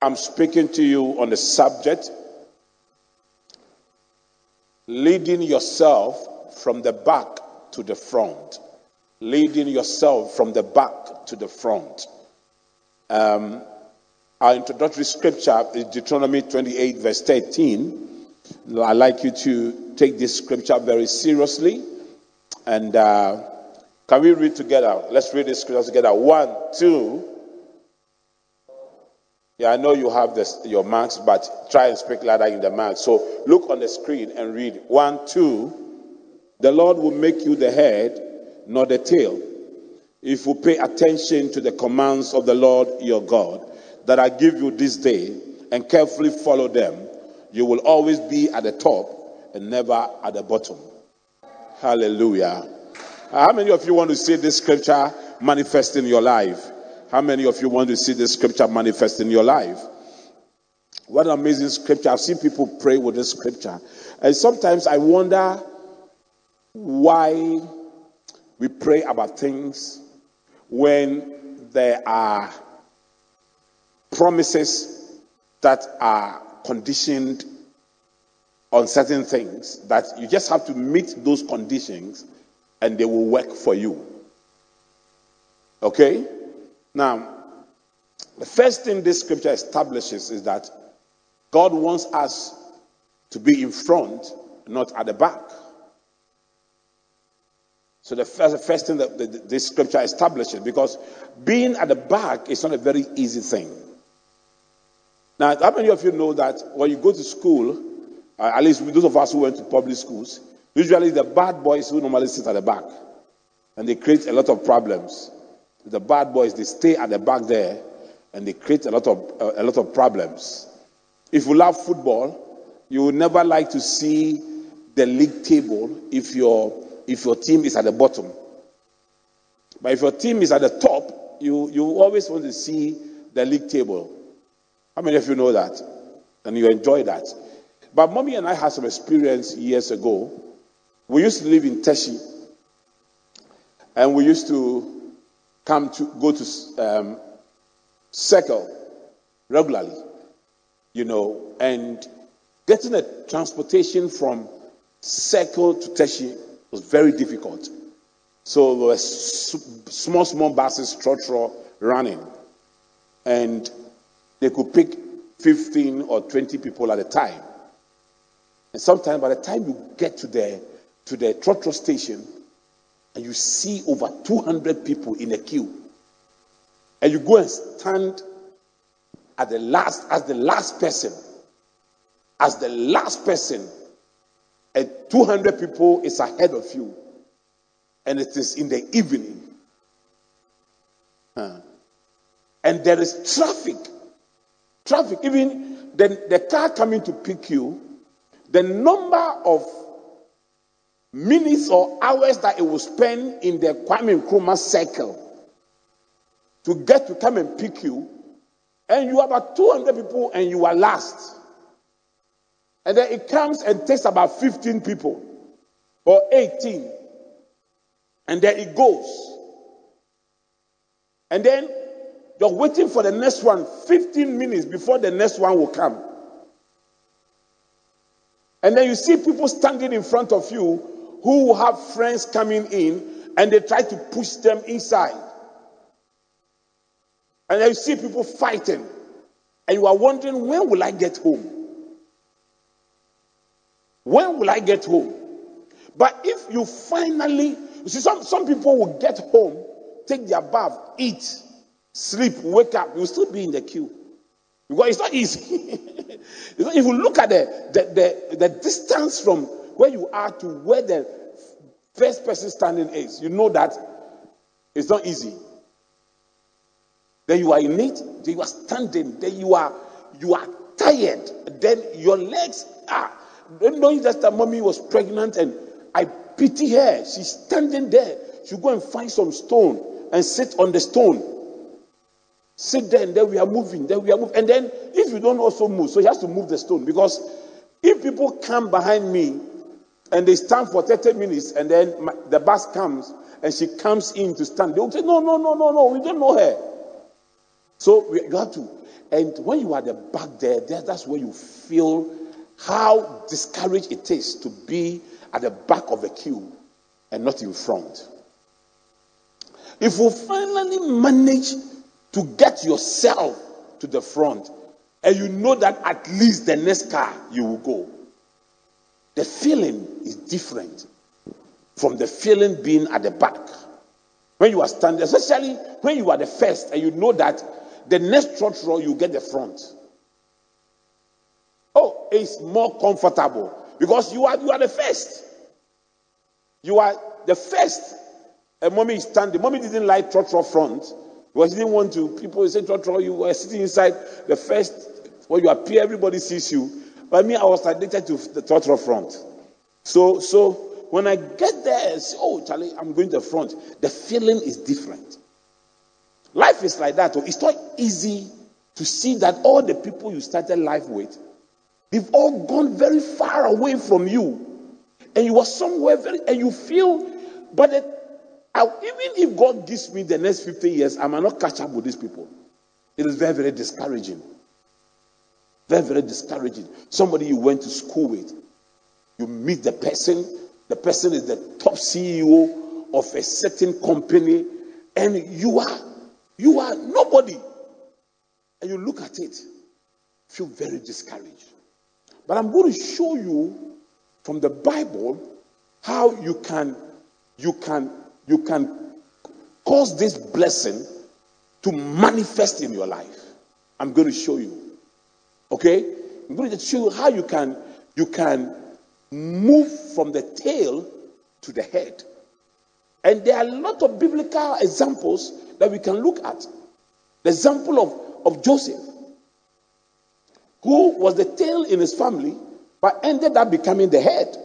I'm speaking to you on the subject leading yourself from the back to the front. Leading yourself from the back to the front. Um, our introductory scripture is Deuteronomy 28, verse 13. I'd like you to take this scripture very seriously. And uh, can we read together? Let's read this scripture together. One, two. Yeah, I know you have this, your marks, but try and speak louder in the marks. So look on the screen and read. One, two. The Lord will make you the head, not the tail. If you pay attention to the commands of the Lord your God that I give you this day and carefully follow them, you will always be at the top and never at the bottom. Hallelujah. How many of you want to see this scripture manifest in your life? How many of you want to see this scripture manifest in your life? What an amazing scripture. I've seen people pray with this scripture. And sometimes I wonder why we pray about things when there are promises that are conditioned on certain things that you just have to meet those conditions and they will work for you. Okay? Now, the first thing this scripture establishes is that God wants us to be in front, not at the back. So the first, the first thing that this scripture establishes, because being at the back is not a very easy thing. Now, how many of you know that when you go to school, uh, at least those of us who went to public schools, usually the bad boys who normally sit at the back, and they create a lot of problems. The bad boys they stay at the back there, and they create a lot of a lot of problems. If you love football, you would never like to see the league table if your if your team is at the bottom. But if your team is at the top, you you always want to see the league table. How many of you know that? And you enjoy that? But mommy and I had some experience years ago. We used to live in Teshie. and we used to come to go to um, Circle regularly, you know, and getting a transportation from Circle to Teshie was very difficult. So there were small, small buses, trotro running, and they could pick 15 or 20 people at a time. And sometimes by the time you get to the to the trotro station, and you see over 200 people in a queue, and you go and stand at the last as the last person, as the last person, and 200 people is ahead of you, and it is in the evening, huh. and there is traffic, traffic. Even the, the car coming to pick you the number of minutes or hours that it will spend in the Kwame Nkrumah circle to get to come and pick you, and you are about 200 people and you are last. And then it comes and takes about 15 people or 18. And then it goes. And then you're waiting for the next one 15 minutes before the next one will come. And then you see people standing in front of you who have friends coming in and they try to push them inside. And you see people fighting. And you are wondering, when will I get home? When will I get home? But if you finally, you see, some, some people will get home, take their bath, eat, sleep, wake up, you'll still be in the queue. Because it's not easy. if you look at the, the, the, the, distance from where you are to where the first person standing is, you know that it's not easy. Then you are in it, then you are standing, then you are you are tired, then your legs are don't know just that mommy was pregnant and I pity her. She's standing there. She go and find some stone and sit on the stone Sit there and then we are moving, then we are moving. And then if you don't also move, so he has to move the stone. Because if people come behind me and they stand for 30 minutes and then my, the bus comes and she comes in to stand, they will say, No, no, no, no, no, we don't know her. So we, have to. And when you are the back there, that's where you feel how discouraged it is to be at the back of the queue and not in front. If you finally manage to get yourself to the front and you know that at least the next car you will go, the feeling is different from the feeling being at the back. When you are standing, especially when you are the first and you know that the next trotro you get the front. Oh, it's more comfortable because you are you are the first. You are the first. And mommy is standing. Mommy didn't like trotro front because she didn't want to. People say trotro. You were sitting inside the first. When you appear, everybody sees you. But me, I was addicted to the trot front. So so when I get there, I say, oh, Charlie, I'm going to the front. The feeling is different. Life is like that. Oh. It's not easy to see that all the people you started life with, they've all gone very far away from you. And you are somewhere very, and you feel, but it, I, even if God gives me the next 50 years, I might not catch up with these people. It is very, very discouraging. Very, very discouraging. Somebody you went to school with, you meet the person, the person is the top CEO of a certain company, and you are you are nobody. And you look at it, feel very discouraged. But I'm going to show you from the Bible how you can you can you can cause this blessing to manifest in your life. I'm going to show you. Okay? I'm going to show you how you can you can move from the tail to the head. And there are a lot of biblical examples that we can look at. The example of, of Joseph, who was the tail in his family, but ended up becoming the head.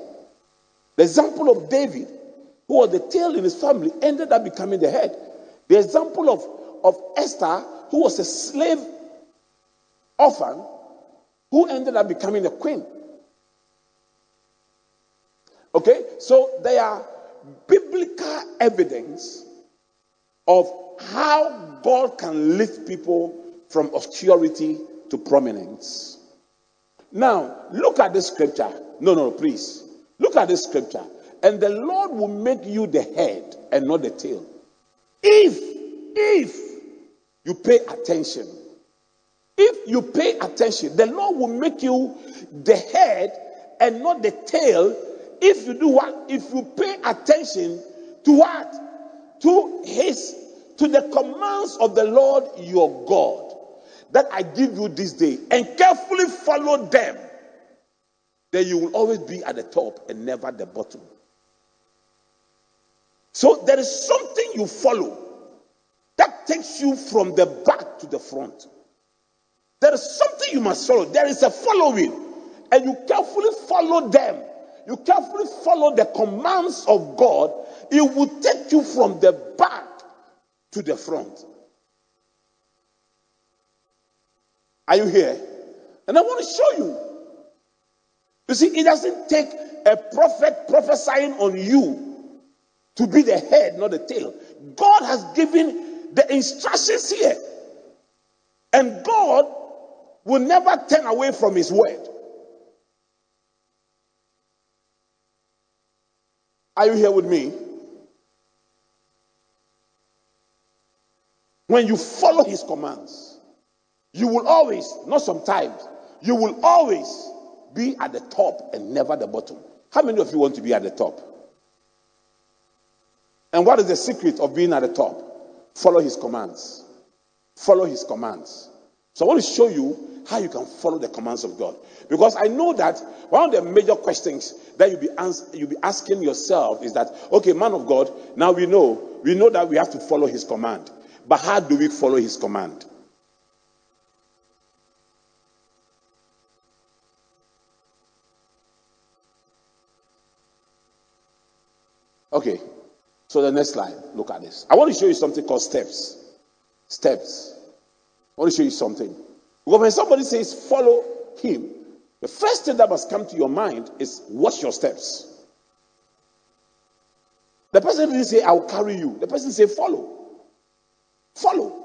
The example of David, who was the tail in his family, ended up becoming the head. The example of, of Esther, who was a slave orphan, who ended up becoming the queen. Okay, so there are biblical evidence of how God can lift people from obscurity to prominence. Now, look at this scripture. No, no, please. Look at this scripture. And the Lord will make you the head and not the tail. If, if you pay attention, if you pay attention, the Lord will make you the head and not the tail if you do what? If you pay attention to what? To his, to the commands of the Lord your God that I give you this day and carefully follow them, then you will always be at the top and never the bottom. So there is something you follow that takes you from the back to the front. There is something you must follow. There is a following, and you carefully follow them you carefully follow the commands of God, it will take you from the back to the front. Are you here? And I want to show you. You see, it doesn't take a prophet prophesying on you to be the head, not the tail. God has given the instructions here. And God will never turn away from his word. Are you here with me? When you follow his commands, you will always, not sometimes, you will always be at the top and never the bottom. How many of you want to be at the top? And what is the secret of being at the top? Follow his commands. Follow his commands. So I want to show you how you can follow the commands of God. Because I know that one of the major questions that you'll be, ans- you'll be asking yourself is that, okay, man of God, now we know, we know that we have to follow his command. But how do we follow his command? Okay, so the next slide, look at this. I want to show you something called steps. Steps. I want to show you something. Because when somebody says follow him, the first thing that must come to your mind is watch your steps. The person didn't say, I'll carry you. The person say, follow. Follow.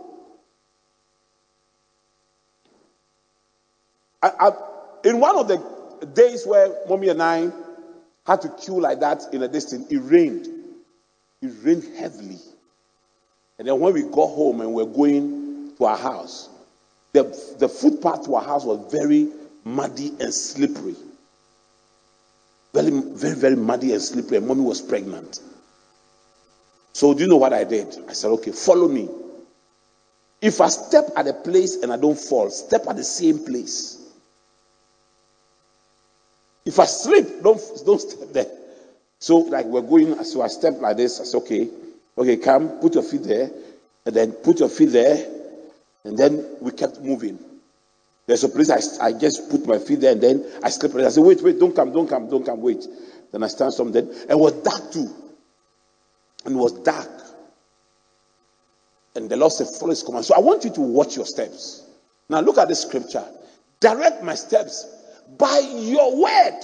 I, I, in one of the days where mommy and I had to queue like that in a distance, it rained. It rained heavily. And then when we got home and we we're going to our house, the, the footpath to our house was very muddy and slippery. Very, very, very muddy and slippery. And mommy was pregnant. So, do you know what I did? I said, okay, follow me. If I step at a place and I don't fall, step at the same place. If I slip, don't, don't step there. So, like we're going, so I step like this. I said, okay, okay, come, put your feet there, and then put your feet there, and then we kept moving. There's a place I, I just put my feet there, and then I slip. I said, wait, wait, don't come, don't come, don't come, wait. Then I stand something, and it was dark too. And it was dark. And the Lord said, follow his command. So I want you to watch your steps. Now look at this scripture. Direct my steps by your word.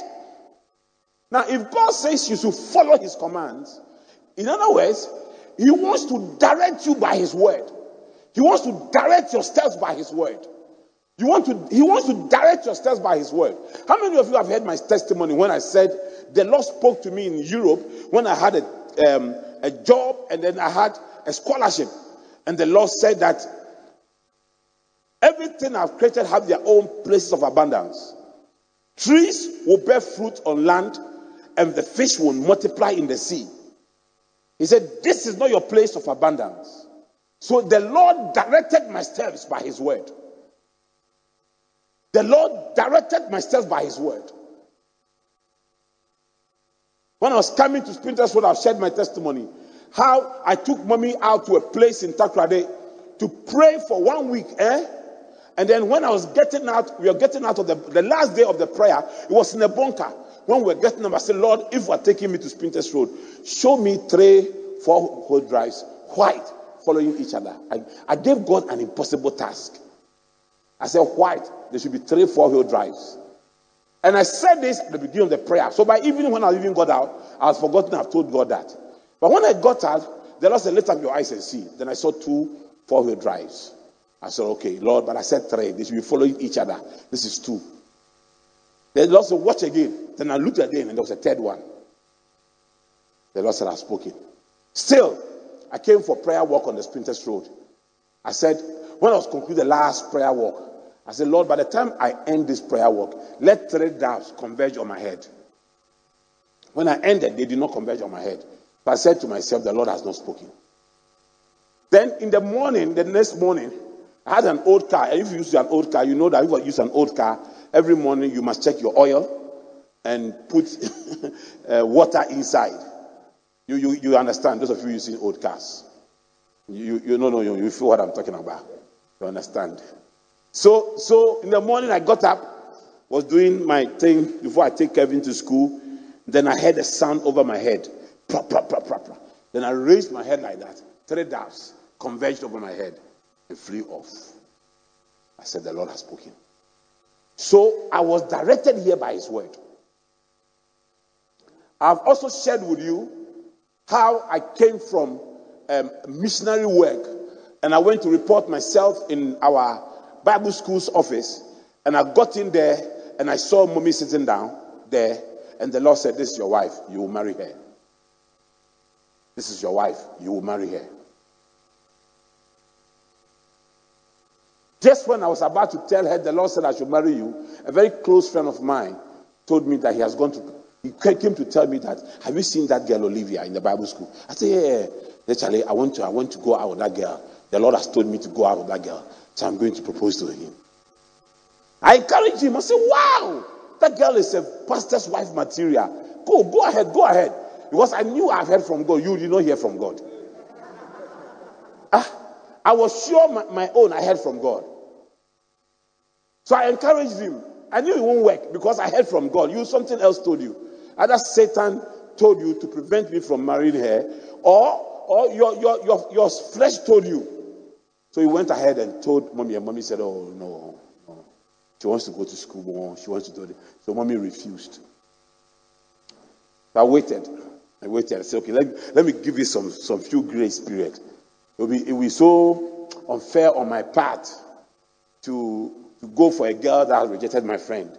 Now, if God says you should follow his commands, in other words, he wants to direct you by his word. He wants to direct your steps by his word. You want to, he wants to direct your steps by his word. How many of you have heard my testimony when I said the Lord spoke to me in Europe when I had a, um, a job and then I had a scholarship? And the Lord said that everything I've created have their own places of abundance. Trees will bear fruit on land, and the fish will multiply in the sea. He said, This is not your place of abundance. So the Lord directed my steps by his word. The Lord directed my steps by his word. When I was coming to Spintex Road, I've shared my testimony. How I took mommy out to a place in Takoradi to pray for one week, eh? And then when I was getting out, we were getting out of the, the last day of the prayer, it was in a bunker. When we were getting up, I said, Lord, if you are taking me to Spintex Road, show me three, four whole drives, white, following each other. I, I gave God an impossible task. I said, white, there should be three, four wheel drives. And I said this at the beginning of the prayer. So by evening, when I even got out, I was forgotten I've told God that. But when I got out, the Lord said, Lift up your eyes and see. Then I saw two four wheel drives. I said, Okay, Lord, but I said three. They should be following each other. This is two. Then the Lord said, Watch again. Then I looked again, and there was a third one. The Lord said, I've spoken. Still, I came for prayer walk on the Spintex Road. I said, when I was concluding the last prayer walk, I said, Lord, by the time I end this prayer walk, let three doubts converge on my head. When I ended, they did not converge on my head. But I said to myself, the Lord has not spoken. Then in the morning, the next morning, I had an old car. If you use an old car, you know that if you use an old car, every morning you must check your oil and put uh, water inside. You, you, you understand, those of you using old cars. You, you know, no, you, you feel what I'm talking about. You understand. So, so in the morning I got up, was doing my thing before I take Kevin to school. Then I heard a sound over my head. Then I raised my head like that. Three doves converged over my head and flew off. I said, The Lord has spoken. So I was directed here by His word. I've also shared with you how I came from um, missionary work and I went to report myself in our Bible school's office. And I got in there and I saw mommy sitting down there. And the Lord said, This is your wife. You will marry her. This is your wife. You will marry her. Just when I was about to tell her, the Lord said I should marry you, a very close friend of mine told me that he has gone to, he came to tell me that, have you seen that girl Olivia in the Bible school? I said, yeah. Charlie, I want to, I want to go out with that girl. The Lord has told me to go out with that girl. So I'm going to propose to him. I encouraged him. I said, wow, that girl is a pastor's wife material. Go, go ahead, go ahead. Because I knew I've heard from God. You did not hear from God. Ah, I was sure my, my own I heard from God. So I encouraged him. I knew it won't work because I heard from God. You something else told you. Either Satan told you to prevent me from marrying her, or or your your your, your flesh told you. So he went ahead and told mommy, and mommy said, Oh no, no. She wants to go to school. She wants to do it. So mommy refused. I waited. I waited. I said, okay, let, let me give you some, some few grace period. It will be, it will be so unfair on my part to to go for a girl that has rejected my friend.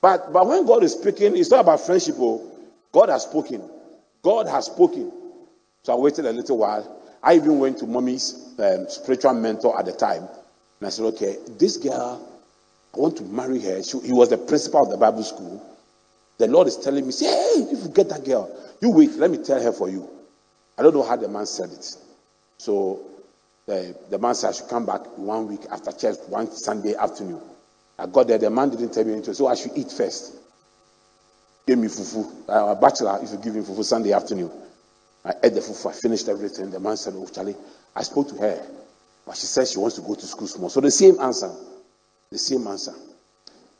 But, but when God is speaking, it's not about friendship. Oh. God has spoken. God has spoken. So I waited a little while. I even went to mommy's um, spiritual mentor at the time. And I said, okay, this girl, I want to marry her. She, he was the principal of the Bible school. The Lord is telling me, say, hey, if you get that girl, you wait, let me tell her for you. I don't know how the man said it. So the, the man said I should come back one week after church, one Sunday afternoon. I got there, the man didn't tell me anything, so I should eat first. Gave me fufu. Uh, I'm a bachelor if you give him fufu Sunday afternoon. I ate the fufu, I finished everything. The man said, Oh, Charlie, I spoke to her, but she said she wants to go to school small. So the same answer. The same answer.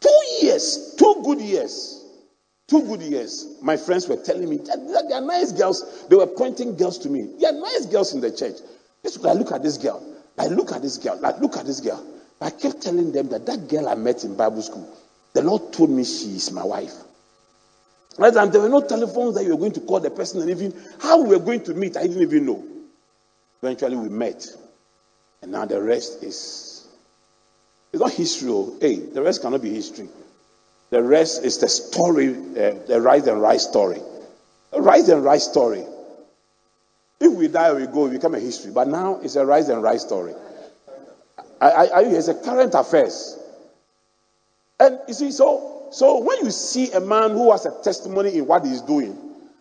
Two years, two good years. Two good years. My friends were telling me they are nice girls. They were pointing girls to me. They are nice girls in the church. This, I look at this girl. I look at this girl. I look at this girl. I kept telling them that that girl I met in Bible school, the Lord told me she is my wife. Right? And there were no telephones that you were going to call the person and even how we were going to meet, I didn't even know. Eventually we met. And now the rest is it's not history. Oh. Hey, the rest cannot be history. The rest is the story, uh, the rise and rise story. The rise and rise story. If we die or we go, we become a history. But now it's a rise and rise story. I, I, it's a current affairs. And you see, so so when you see a man who has a testimony in what he's doing,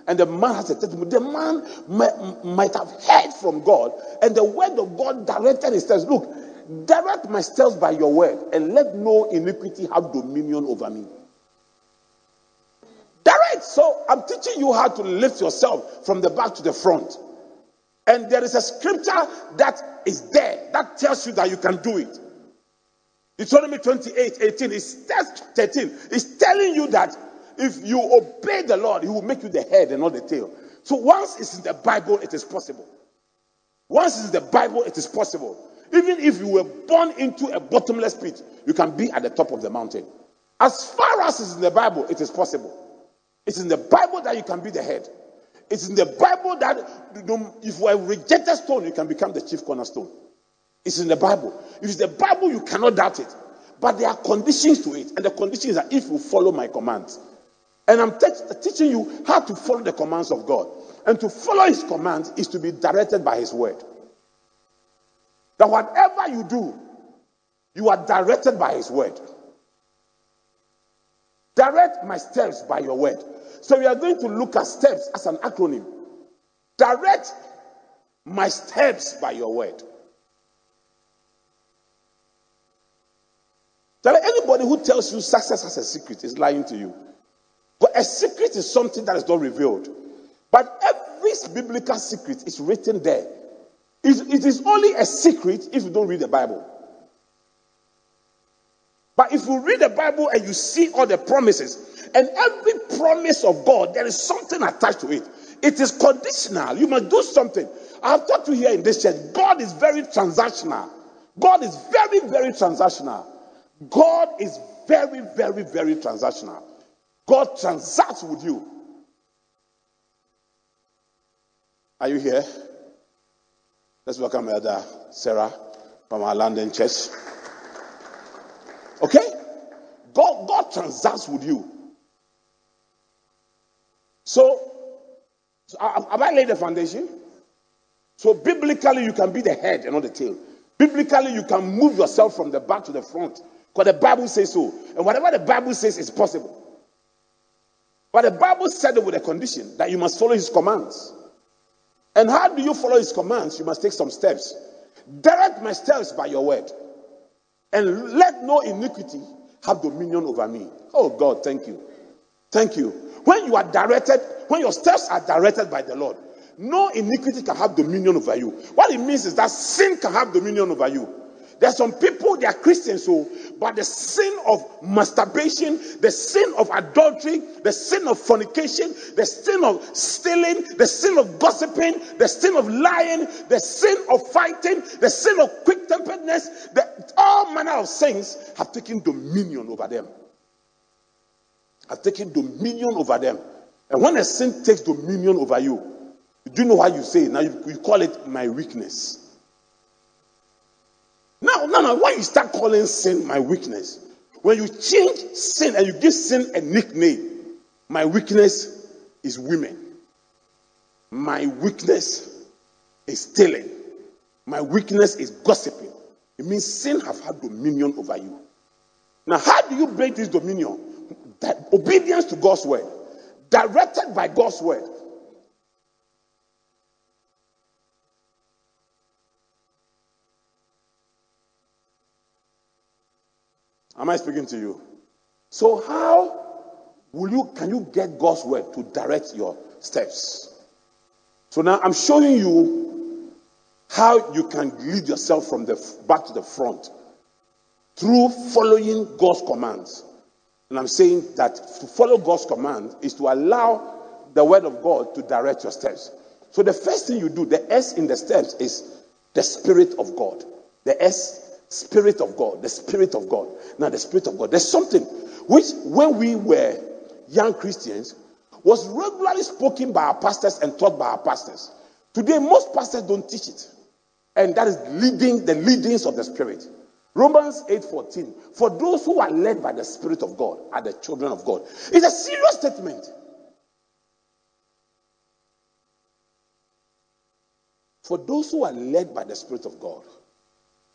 and the man has a testimony, the man might, might have heard from God, and the word of God directed his steps. Look, direct my steps by your word, and let no iniquity have dominion over me. Direct. So I'm teaching you how to lift yourself from the back to the front. And there is a scripture that is there that tells you that you can do it. Deuteronomy 28 18 is 13 is telling you that if you obey the Lord, He will make you the head and not the tail. So once it's in the Bible, it is possible. Once it's in the Bible, it is possible. Even if you were born into a bottomless pit, you can be at the top of the mountain. As far as it's in the Bible, it is possible. It's in the Bible that you can be the head. It's in the Bible that if you are a rejected stone, you can become the chief cornerstone. It's in the Bible. If it's the Bible, you cannot doubt it. But there are conditions to it. And the conditions are if you follow my commands, and I'm te- teaching you how to follow the commands of God. And to follow his commands is to be directed by his word. That whatever you do, you are directed by his word. Direct my steps by your word. So we are going to look at steps as an acronym. Direct my steps by your word. Tell anybody who tells you success has a secret is lying to you. But a secret is something that is not revealed. But every biblical secret is written there. it is only a secret if you don't read the Bible. But if you read the Bible and you see all the promises, and every promise of God, there is something attached to it. It is conditional. You must do something. I've taught you here in this church, God is very transactional. God is very, very transactional. God is very, very, very transactional. God transacts with you. Are you here? Let's welcome Elder Sarah from our London church. Okay? God, God transacts with you. So, so have I laid the foundation? So biblically, you can be the head and not the tail. Biblically, you can move yourself from the back to the front because the Bible says so. And whatever the Bible says is possible. But the Bible said it with a condition that you must follow his commands. And how do you follow his commands? You must take some steps. Direct my steps by your word. And let no iniquity have dominion over me. Oh God, thank you. Thank you. When you are directed, when your steps are directed by the Lord, no iniquity can have dominion over you. What it means is that sin can have dominion over you. There are some people, they are Christians, so, but the sin of masturbation, the sin of adultery, the sin of fornication, the sin of stealing, the sin of gossiping, the sin of lying, the sin of fighting, the sin of quick temperedness, all manner of sins have taken dominion over them have taken dominion over them. And when a sin takes dominion over you, do you know what you say? Now you, you call it my weakness. Now, now, now, when you start calling sin my weakness, when you change sin and you give sin a nickname, my weakness is women. My weakness is stealing. My weakness is gossiping. It means sin have had dominion over you. Now, how do you break this dominion? That obedience to God's word, directed by God's word. Am I speaking to you? So how will you can you get God's word to direct your steps? So now I'm showing you how you can lead yourself from the back to the front through following God's commands. And I'm saying that to follow God's command is to allow the word of God to direct your steps. So the first thing you do, the S in the steps is the spirit of God. The S, spirit of God, the spirit of God. Now the spirit of God. There's something which when we were young Christians was regularly spoken by our pastors and taught by our pastors. Today most pastors don't teach it. And that is leading the leadings of the spirit. Romans 8:14. For those who are led by the Spirit of God are the children of God. It's a serious statement. For those who are led by the Spirit of God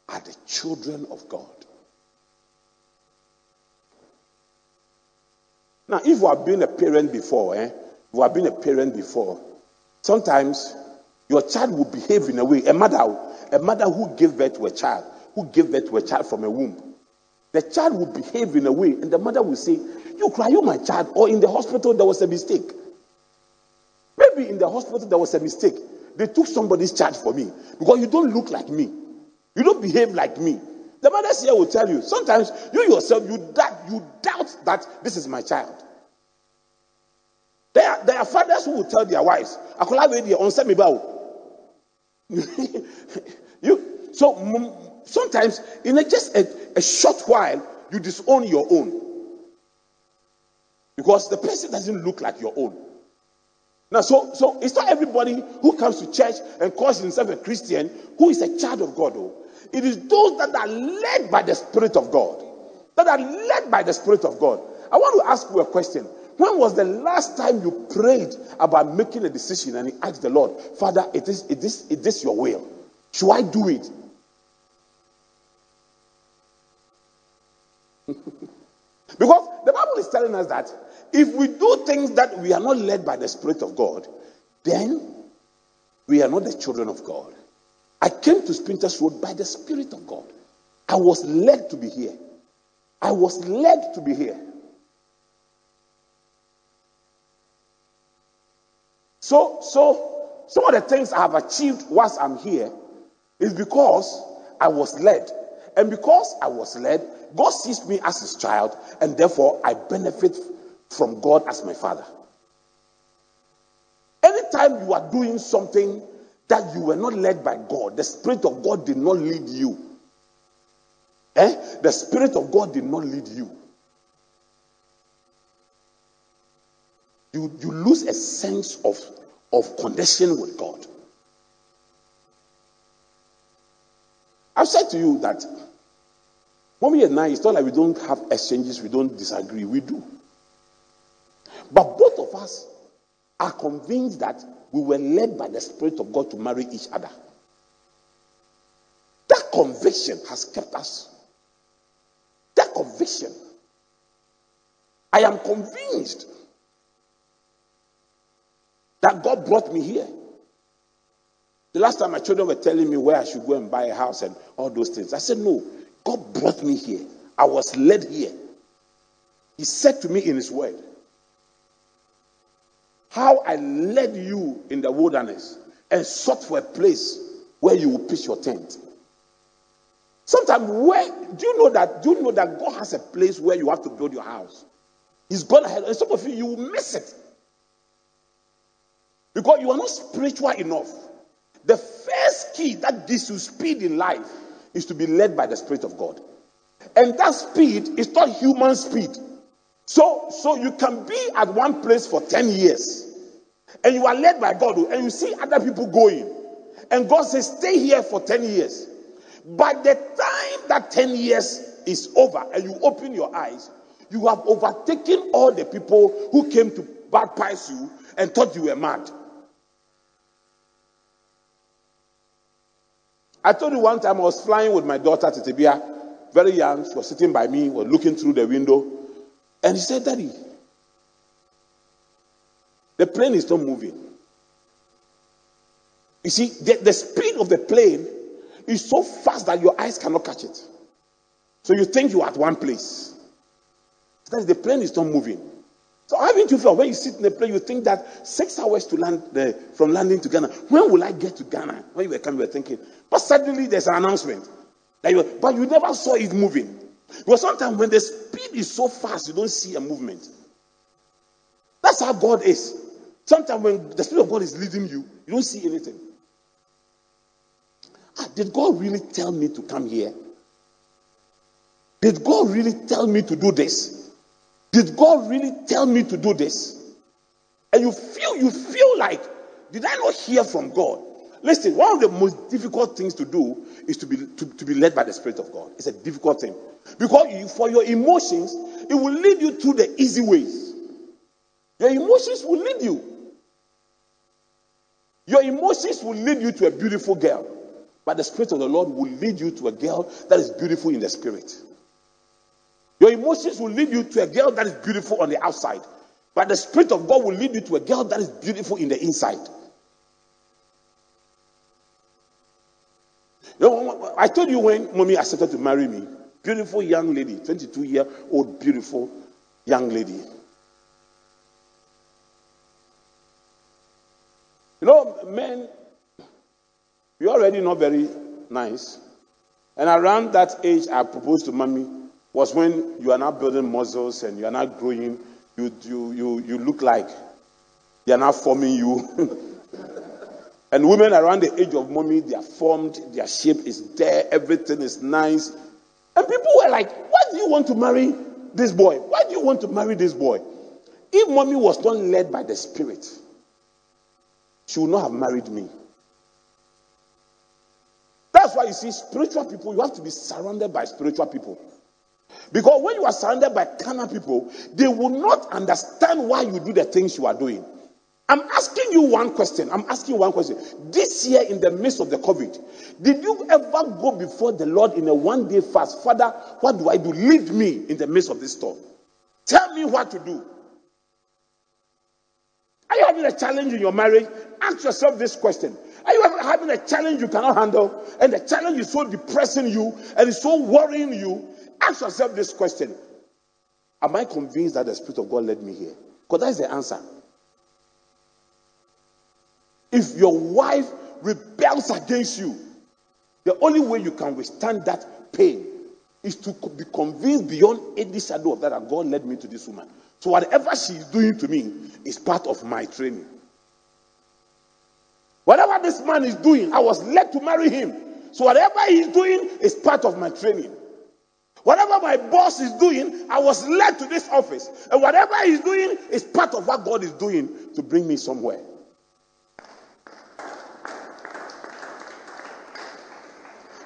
are the children of God. Now, if you have been a parent before, eh? You have been a parent before, sometimes your child will behave in a way. A mother, a mother who gave birth to a child who gave birth to a child from a womb. The child will behave in a way, and the mother will say, You cry, you my child, or in the hospital there was a mistake. Maybe in the hospital there was a mistake. They took somebody's child for me because you don't look like me. You don't behave like me. The mothers here will tell you, sometimes you yourself, you doubt, you doubt that this is my child. There are, there are fathers who will tell their wives, "I collaborate on you, so sometimes in a, just a, a short while, you disown your own. Because the person doesn't look like your own. Now, so, so it's not everybody who comes to church and calls himself a Christian who is a child of God. Though. It is those that are led by the Spirit of God. That are led by the Spirit of God. I want to ask you a question. When was the last time you prayed about making a decision and you asked the Lord, Father, it is, it is, it is your will? Should I do it? Because the Bible is telling us that if we do things that we are not led by the Spirit of God, then we are not the children of God. I came to Spintex Road by the Spirit of God. I was led to be here. I was led to be here. So, so some of the things I have achieved whilst I'm here is because I was led. And because I was led, God sees me as his child, and therefore I benefit from God as my father. Anytime you are doing something that you were not led by God, the Spirit of God did not lead you. Eh? The Spirit of God did not lead you. You, you lose a sense of, of connection with God. I've said to you that Mommy and I, it's not like we don't have exchanges, we don't disagree. We do. But both of us are convinced that we were led by the Spirit of God to marry each other. That conviction has kept us. That conviction. I am convinced that God brought me here. The last time my children were telling me where I should go and buy a house and all those things, I said, No, God brought me here. I was led here. He said to me in His word, How I led you in the wilderness and sought for a place where you will pitch your tent. Sometimes, where do you know that? Do you know that God has a place where you have to build your house? He's gone ahead, and some of you you will miss it because you are not spiritual enough. The first key that gives you speed in life is to be led by the Spirit of God. And that speed is not human speed. So, so you can be at one place for 10 years and you are led by God oh, and you see other people going. And God says, stay here for 10 years. By the time that 10 years is over and you open your eyes, you have overtaken all the people who came to baptize you and thought you were mad. I told you one time I was flying with my daughter to Tibia, very young. She was sitting by me, was looking through the window, and she said, Daddy, the plane is not moving. You see, the, the speed of the plane is so fast that your eyes cannot catch it. So you think you're at one place. That the plane is not moving. So haven't you felt when you sit in the plane, you think that six hours to land from landing to Ghana. When will I get to Ghana? When you were coming, you were thinking. But suddenly there's an announcement. That you, but you never saw it moving. Because sometimes when the speed is so fast, you don't see a movement. That's how God is. Sometimes when the Spirit of God is leading you, you don't see anything. Ah, did God really tell me to come here? Did God really tell me to do this? Did God really tell me to do this? And you feel you feel like, did I not hear from God? Listen, one of the most difficult things to do is to be to, to be led by the Spirit of God. It's a difficult thing. Because you, for your emotions, it will lead you through the easy ways. Your emotions will lead you. Your emotions will lead you to a beautiful girl. But the Spirit of the Lord will lead you to a girl that is beautiful in the spirit. Your emotions will lead you to a girl that is beautiful on the outside. But the Spirit of God will lead you to a girl that is beautiful in the inside. You know, I told you when mommy accepted to marry me, beautiful young lady, 22 year old, beautiful young lady. You know, men you're already not very nice. And around that age, I proposed to mommy was when you are not building muscles and you are not growing. You, you, you, you look like they are not forming you. and women around the age of mommy, they are formed, their shape is there, everything is nice. And people were like, why do you want to marry this boy? Why do you want to marry this boy? If mommy was not led by the Spirit, she would not have married me. That's why you see, spiritual people, you have to be surrounded by spiritual people. Because when you are surrounded by carnal people, they will not understand why you do the things you are doing. I'm asking you one question. I'm asking you one question. This year, in the midst of the COVID, did you ever go before the Lord in a one day fast? Father, what do I do? Lead me in the midst of this storm. Tell me what to do. Are you having a challenge in your marriage? Ask yourself this question are you having a challenge you cannot handle? And the challenge is so depressing you and it's so worrying you. Ask yourself this question Am I convinced that the Spirit of God led me here? Because that's the answer. If your wife rebels against you, the only way you can withstand that pain is to be convinced beyond any shadow of that that God led me to this woman. So whatever she is doing to me is part of my training. Whatever this man is doing, I was led to marry him. So whatever he's doing is part of my training. Whatever my boss is doing, I was led to this office. And whatever he's doing is part of what God is doing to bring me somewhere.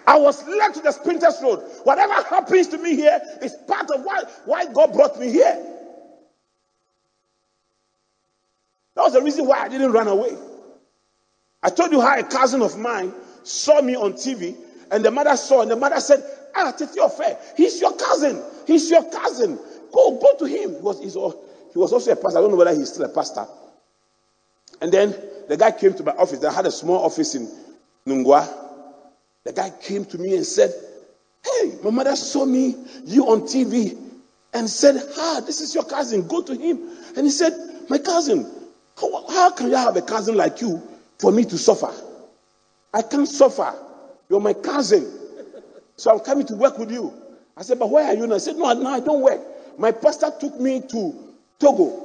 I was led to the Spintex Road. Whatever happens to me here is part of why, why God brought me here. That was the reason why I didn't run away. I told you how a cousin of mine saw me on TV, and the mother saw, and the mother said, Ah, Titi Ofe, he's your cousin. He's your cousin. Go, go to him. He was, he was also a pastor. I don't know whether he's still a pastor. And then the guy came to my office. I had a small office in Nungua. The guy came to me and said, Hey, my mother saw me, you on TV, and said, Ah, this is your cousin. Go to him. And he said, My cousin, how, how can you have a cousin like you for me to suffer. I can't suffer. You're my cousin. So I'm coming to work with you. I said, But where are you? And I said, No, no, I don't work. My pastor took me to Togo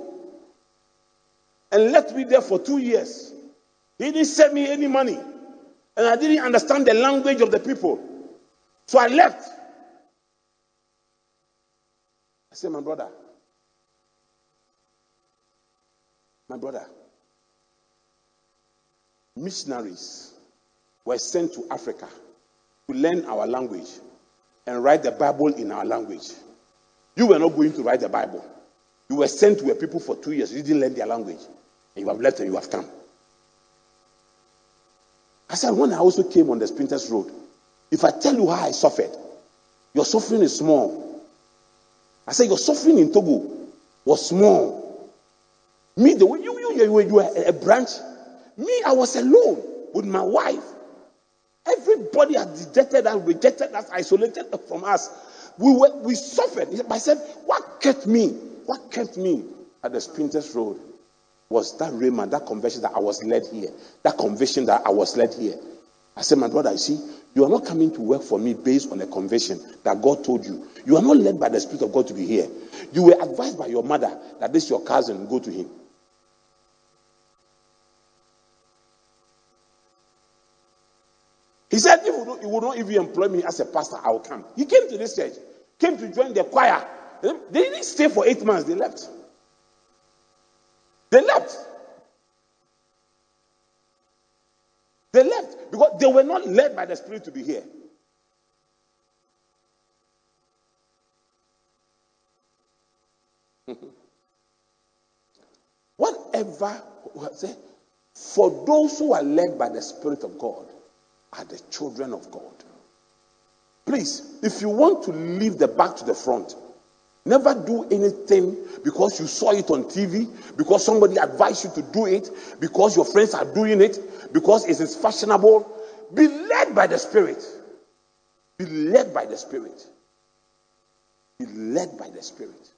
and left me there for two years. He didn't send me any money. And I didn't understand the language of the people. So I left. I said, My brother, my brother, missionaries were sent to Africa to learn our language and write the Bible in our language. You were not going to write the Bible. You were sent to a people for two years. You didn't learn their language. And you have left and you have come. I said, when I also came on the Spintex Road, if I tell you how I suffered, your suffering is small. I said, your suffering in Togo was small. Me, the way you, you, you, you were a branch. Me, I was alone with my wife. Everybody had dejected us, rejected us, isolated from us. We were, we suffered. I said, what kept me? What kept me at the Spintex Road was that Raymond, that conviction that I was led here. That conviction that I was led here. I said, my brother, you see, you are not coming to work for me based on a conviction that God told you. You are not led by the Spirit of God to be here. You were advised by your mother that this is your cousin, go to him. He said, if you would not even employ me as a pastor, I will come. He came to this church, came to join the choir. They didn't stay for eight months, they left. They left. They left because they were not led by the Spirit to be here. Whatever, say, for those who are led by the Spirit of God are the children of God. Please, if you want to leave the back to the front, Never do anything because you saw it on TV, because somebody advised you to do it, because your friends are doing it, because it is fashionable. Be led by the Spirit. Be led by the Spirit. Be led by the Spirit.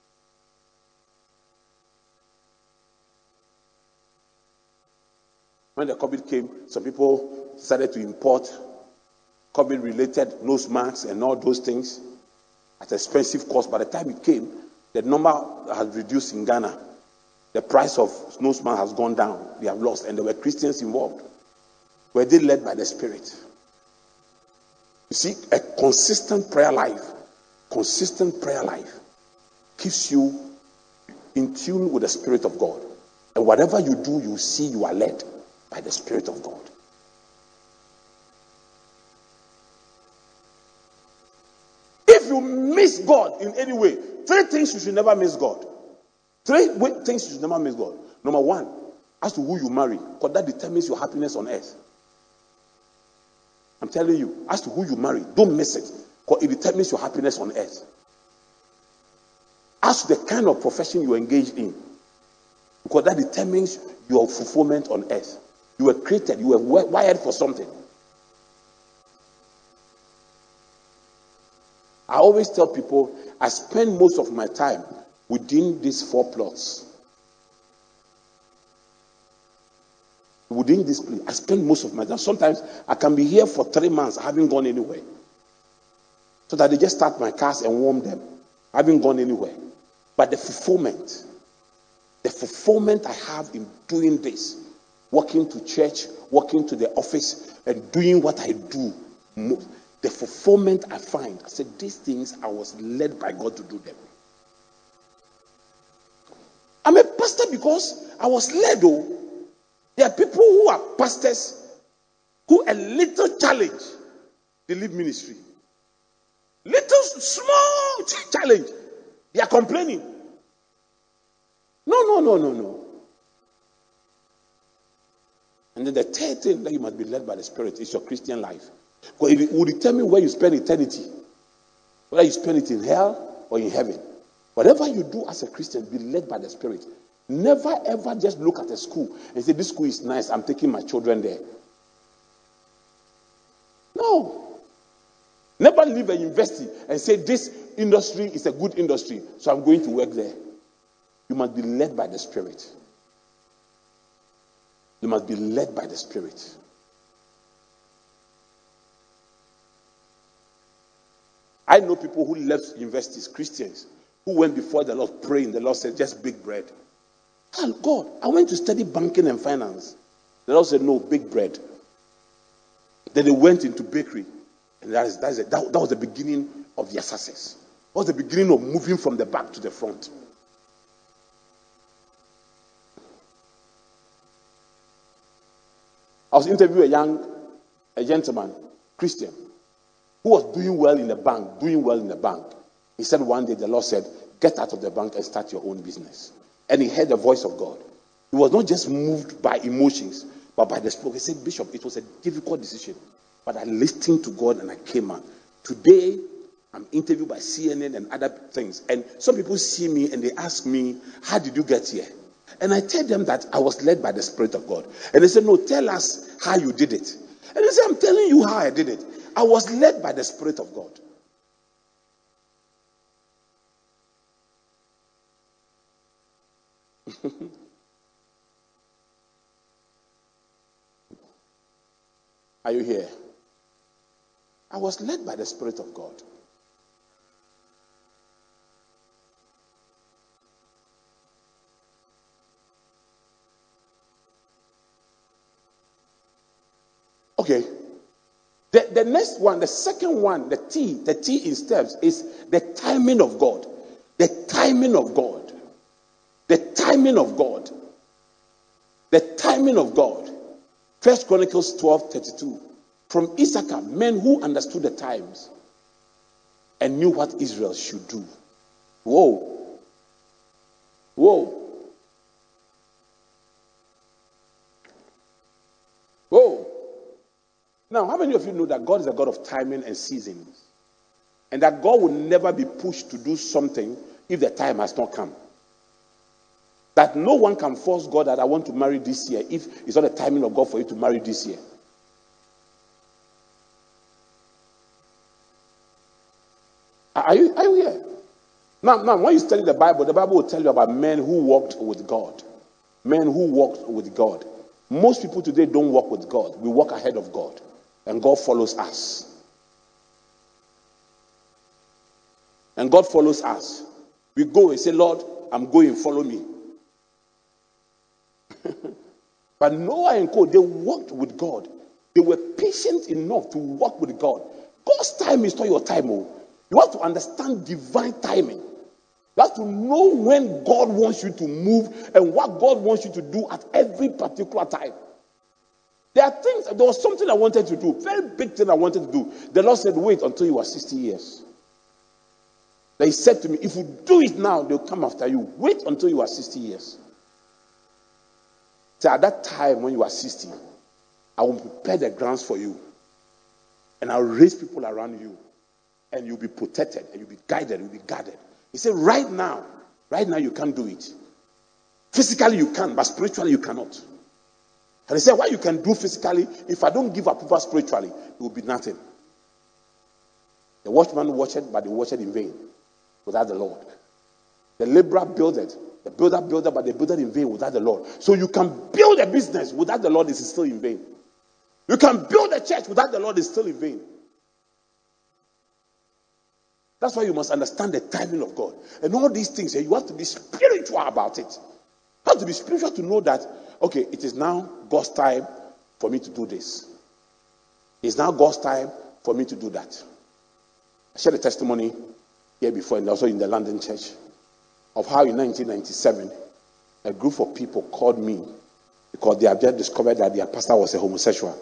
When the COVID came, some people started to import COVID related nose masks and all those things at expensive cost. By the time it came, the number has reduced in Ghana. The price of snowsman has gone down. They have lost, and there were Christians involved. Were they led by the Spirit? You see, a consistent prayer life, consistent prayer life keeps you in tune with the Spirit of God. And whatever you do, you see you are led by the Spirit of God. you miss God in any way, three things you should never miss God. Three things you should never miss God. Number one, as to who you marry, because that determines your happiness on earth. I'm telling you, as to who you marry, don't miss it, because it determines your happiness on earth. As to the kind of profession you engage in, because that determines your fulfillment on earth. You were created, you were wired for something. I always tell people I spend most of my time within these four plots. Within this place, I spend most of my time. Sometimes I can be here for three months, I haven't gone anywhere. So that they just start my cars and warm them. I haven't gone anywhere. But the fulfillment, the fulfillment I have in doing this, walking to church, walking to the office, and doing what I do the fulfillment I find. I said, These things I was led by God to do them. I'm a pastor because I was led, though. There are people who are pastors who a little challenge, they leave ministry. Little small challenge, they are complaining. No, no, no, no, no. And then the third thing that you must be led by the Spirit is your Christian life. Because it will determine where you spend eternity. Whether you spend it in hell or in heaven. Whatever you do as a Christian, be led by the Spirit. Never ever just look at a school and say, This school is nice, I'm taking my children there. No. Never leave a university and say, This industry is a good industry, so I'm going to work there. You must be led by the Spirit. You must be led by the Spirit. I know people who left universities, Christians, who went before the Lord praying. The Lord said, just big bread. Oh, God, I went to study banking and finance. The Lord said, no, big bread. Then they went into bakery. And that, is, that, is that, that was the beginning of their success. That was the beginning of moving from the back to the front. I was interviewing a young a gentleman, Christian. Who was doing well in the bank, doing well in the bank. He said one day the Lord said, Get out of the bank and start your own business. And he heard the voice of God. He was not just moved by emotions, but by the Spirit. He said, Bishop, it was a difficult decision. But I listened to God and I came out. Today, I'm interviewed by CNN and other things. And some people see me and they ask me, How did you get here? And I tell them that I was led by the Spirit of God. And they say, No, tell us how you did it. And they say, I'm telling you how I did it. I was led by the Spirit of God. Are you here? I was led by the Spirit of God. Okay. The, the next one, the second one, the T, the T in steps is the timing of God. The timing of God. The timing of God. The timing of God. First Chronicles 12 32. From Issachar, men who understood the times and knew what Israel should do. Whoa. Whoa. Whoa. Now, how many of you know that God is a God of timing and seasons? And that God will never be pushed to do something if the time has not come. That no one can force God that I want to marry this year if it's not the timing of God for you to marry this year. Are you, are you here? Now, now, when you study the Bible, the Bible will tell you about men who walked with God. Men who walked with God. Most people today don't walk with God. We walk ahead of God and God follows us. And God follows us. We go and say, Lord, I'm going, follow me. but Noah and Co, they walked with God. They were patient enough to walk with God. God's time is not your time. Oh. You have to understand divine timing. You have to know when God wants you to move and what God wants you to do at every particular time. There are things, there was something I wanted to do, very big thing I wanted to do. The Lord said, wait until you are 60 years. Then he said to me, if you do it now, they'll come after you. Wait until you are 60 years. So at that time, when you are 60, I will prepare the grounds for you. And I'll raise people around you. And you'll be protected, and you'll be guided, you'll be guarded. He said, right now, right now you can't do it. Physically you can, but spiritually you cannot. And he said, What you can do physically, if I don't give approval spiritually, it will be nothing. The watchman watched, but they watched in vain without the Lord. The laborer builded, the builder builded, but they built it in vain without the Lord. So you can build a business without the Lord, it's still in vain. You can build a church without the Lord, it's still in vain. That's why you must understand the timing of God. And all these things, you have to be spiritual about it. You have to be spiritual to know that okay, it is now God's time for me to do this. It's now God's time for me to do that. I shared a testimony here before and also in the London church of how in 1997 a group of people called me because they had just discovered that their pastor was a homosexual.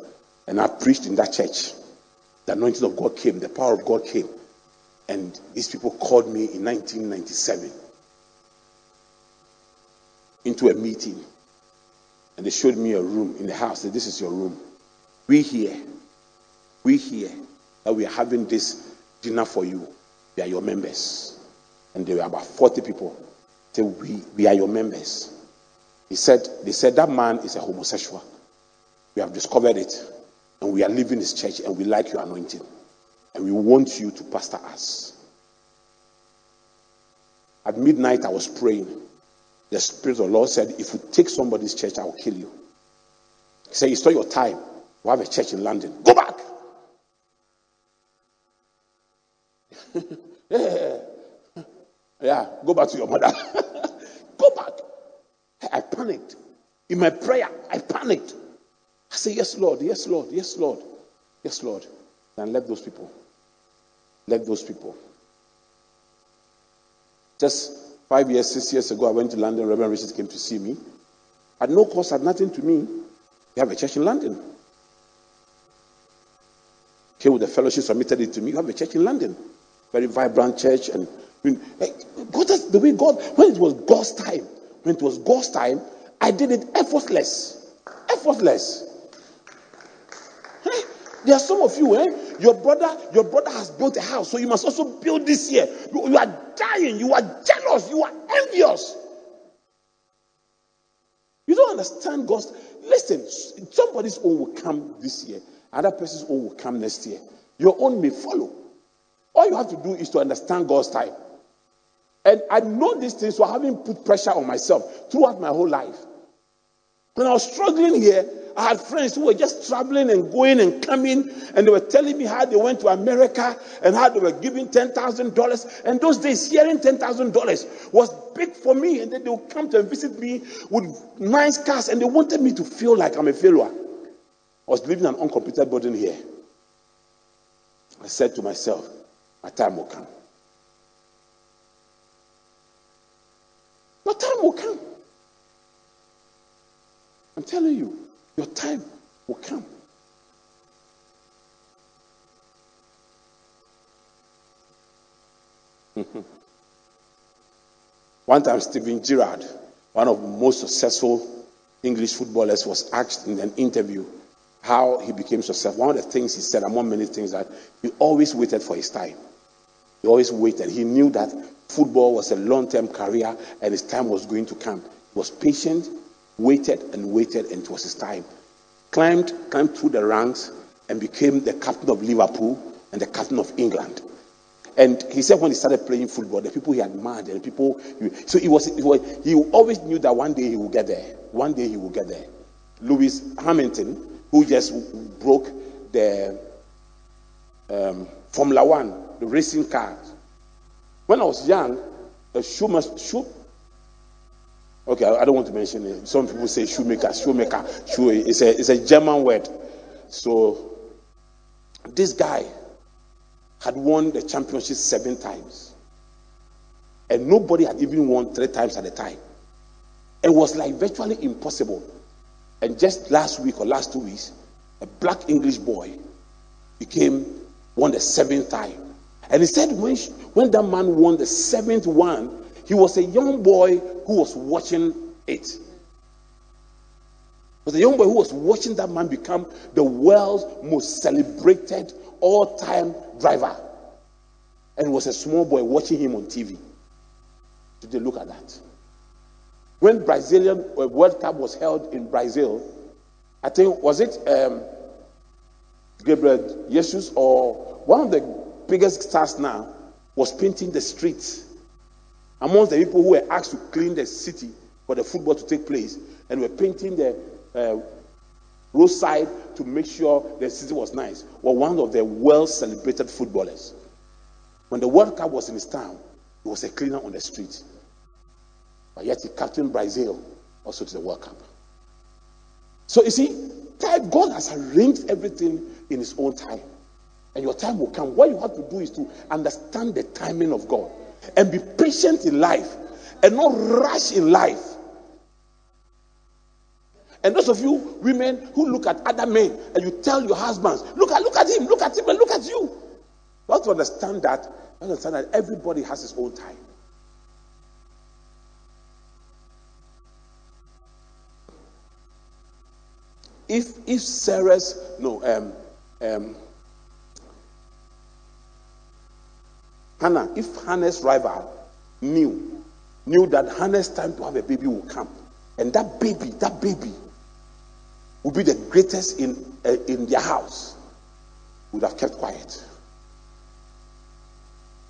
And I preached in that church. The anointing of God came, the power of God came. And these people called me in 1997 into a meeting. And they showed me a room in the house. Said, this is your room. We here, we here that we are having this dinner for you. We are your members. And there were about 40 people. Say, we, we are your members. He said, they said that man is a homosexual. We have discovered it. And we are leaving this church and we like your anointing. And we want you to pastor us. At midnight, I was praying. The Spirit of the Lord said, If you take somebody's church, I will kill you. He said, It's not your time. We have a church in London. Go back. yeah. yeah, go back to your mother. go back. I panicked. In my prayer, I panicked. I said, Yes, Lord, yes, Lord, yes, Lord, yes, Lord. And left those people. Left those people. Just Five years, six years ago, I went to London. Reverend Richard came to see me. At no cost, had nothing to me. We have a church in London. came with the fellowship, submitted it to me. You have a church in London, very vibrant church. And eh, God, that's the way God, when it was God's time, when it was God's time, I did it effortless. Effortless. There are some of you, eh? Your brother, your brother has built a house, so you must also build this year. You, you are dying, you are jealous, you are envious. You don't understand God's. Listen, somebody's own will come this year, other person's own will come next year. Your own may follow. All you have to do is to understand God's time. And I know these things, so I haven't put pressure on myself throughout my whole life. When I was struggling here, I had friends who were just traveling and going and coming, and they were telling me how they went to America and how they were giving $10,000. And those days, hearing $10,000 was big for me. And then they would come to visit me with nice cars, and they wanted me to feel like I'm a failure. I was living in an uncompleted building here. I said to myself, my time will come. My time will come. I'm telling you, your time will come. One time, Steven Gerrard, one of the most successful English footballers, was asked in an interview how he became successful. One of the things he said, among many things, that he always waited for his time. He always waited. He knew that football was a long term career and his time was going to come. He was patient, waited and waited, and it was his time. Climbed, climbed through the ranks and became the captain of Liverpool and the captain of England. And he said when he started playing football, the people he admired, and the people, so he was, he was, he always knew that one day he would get there. One day he would get there. Lewis Hamilton, who just broke the um, Formula One, the racing cars. When I was young, a Schumacher, shoe, okay, I don't want to mention it. Some people say shoemaker, shoemaker, shoe. It's a, it's a German word. So this guy had won the championship seven times. And nobody had even won three times at a time. It was like virtually impossible. And just last week or last two weeks, a black English boy became won the seventh time. And he said when, when that man won the seventh one, he was a young boy who was watching it. It was a young boy who was watching that man become the world's most celebrated all time driver. And it was a small boy watching him on TV. Did you look at that? When Brazilian uh, World Cup was held in Brazil, I think was it um, Gabriel Jesus or one of the biggest stars now was painting the streets amongst the people who were asked to clean the city for the football to take place, and were painting the uh, roadside to make sure the city was nice. Were one of the well celebrated footballers. When the World Cup was in his town, he was a cleaner on the street. But yet he captained Brazil also to the World Cup. So you see, God has arranged everything in his own time. And your time will come. What you have to do is to understand the timing of God and be patient in life and not rush in life. And those of you women who look at other men and you tell your husbands, look at look at him, look at him, and look at you. You have to understand that. You understand that everybody has his own time. If if Sarah's no um um Hannah, if Hannah's rival knew, knew that Hannah's time to have a baby will come, and that baby, that baby would be the greatest in, uh, in their house, would have kept quiet.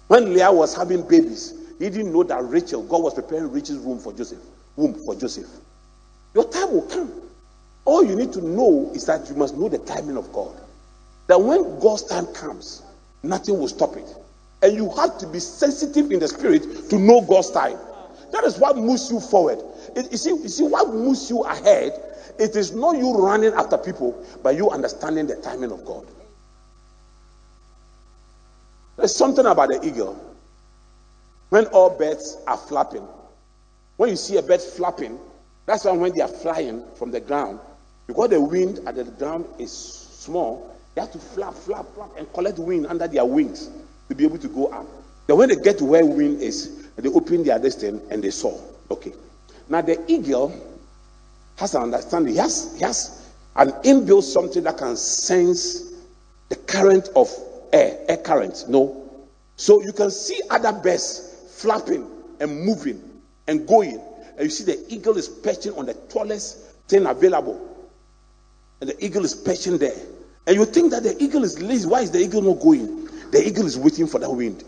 When Leah was having babies, he didn't know that Rachel, God was preparing Rachel's room for Joseph, womb for Joseph. Your time will come. All you need to know is that you must know the timing of God. That when God's time comes, nothing will stop it. And you have to be sensitive in the spirit to know God's time. That is what moves you forward. It, you, see, you see, what moves you ahead, it is not you running after people, but you understanding the timing of God. There's something about the eagle. When all birds are flapping, when you see a bird flapping, that's when they are flying from the ground, because the wind at the ground is small, They have to flap, flap, flap, and collect wind under their wings to be able to go up. Then when they get to where wind is, they open their destiny and they soar. Okay. Now the eagle has an understanding. Has, he has an inbuilt something that can sense the current of air, air current. No. So you can see other birds flapping and moving and going. And you see the eagle is perching on the tallest thing available. And the eagle is perching there. And you think that the eagle is lazy. Why is the eagle not going? The eagle is waiting for the wind.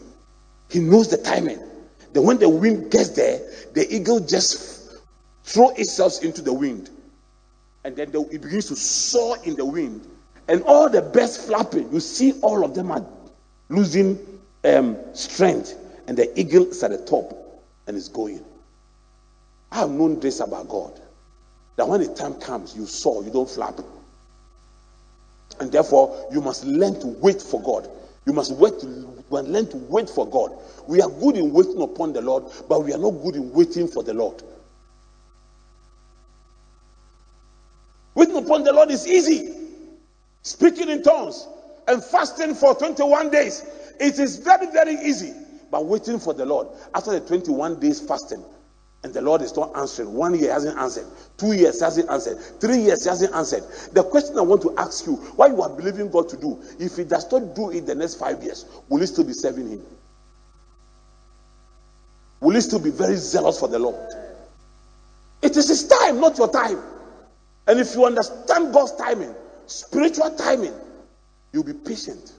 He knows the timing. Then when the wind gets there, the eagle just throw itself into the wind. And then the, it begins to soar in the wind. And all the birds flapping. You see all of them are losing um, strength. And the eagle is at the top and is going. I have known this about God. That when the time comes, you soar, you don't flap. And therefore, you must learn to wait for God. You must wait to learn to wait for God. We are good in waiting upon the Lord, but we are not good in waiting for the Lord. Waiting upon the Lord is easy. Speaking in tongues and fasting for 21 days. It is very, very easy. But waiting for the Lord after the 21 days fasting, and the Lord is not answering. One year hasn't answered. Two years hasn't answered. Three years hasn't answered. The question I want to ask you, what you are believing God to do, if He does not do it the next five years, will you still be serving Him? Will you still be very zealous for the Lord? It is His time, not your time. And if you understand God's timing, spiritual timing, you'll be patient.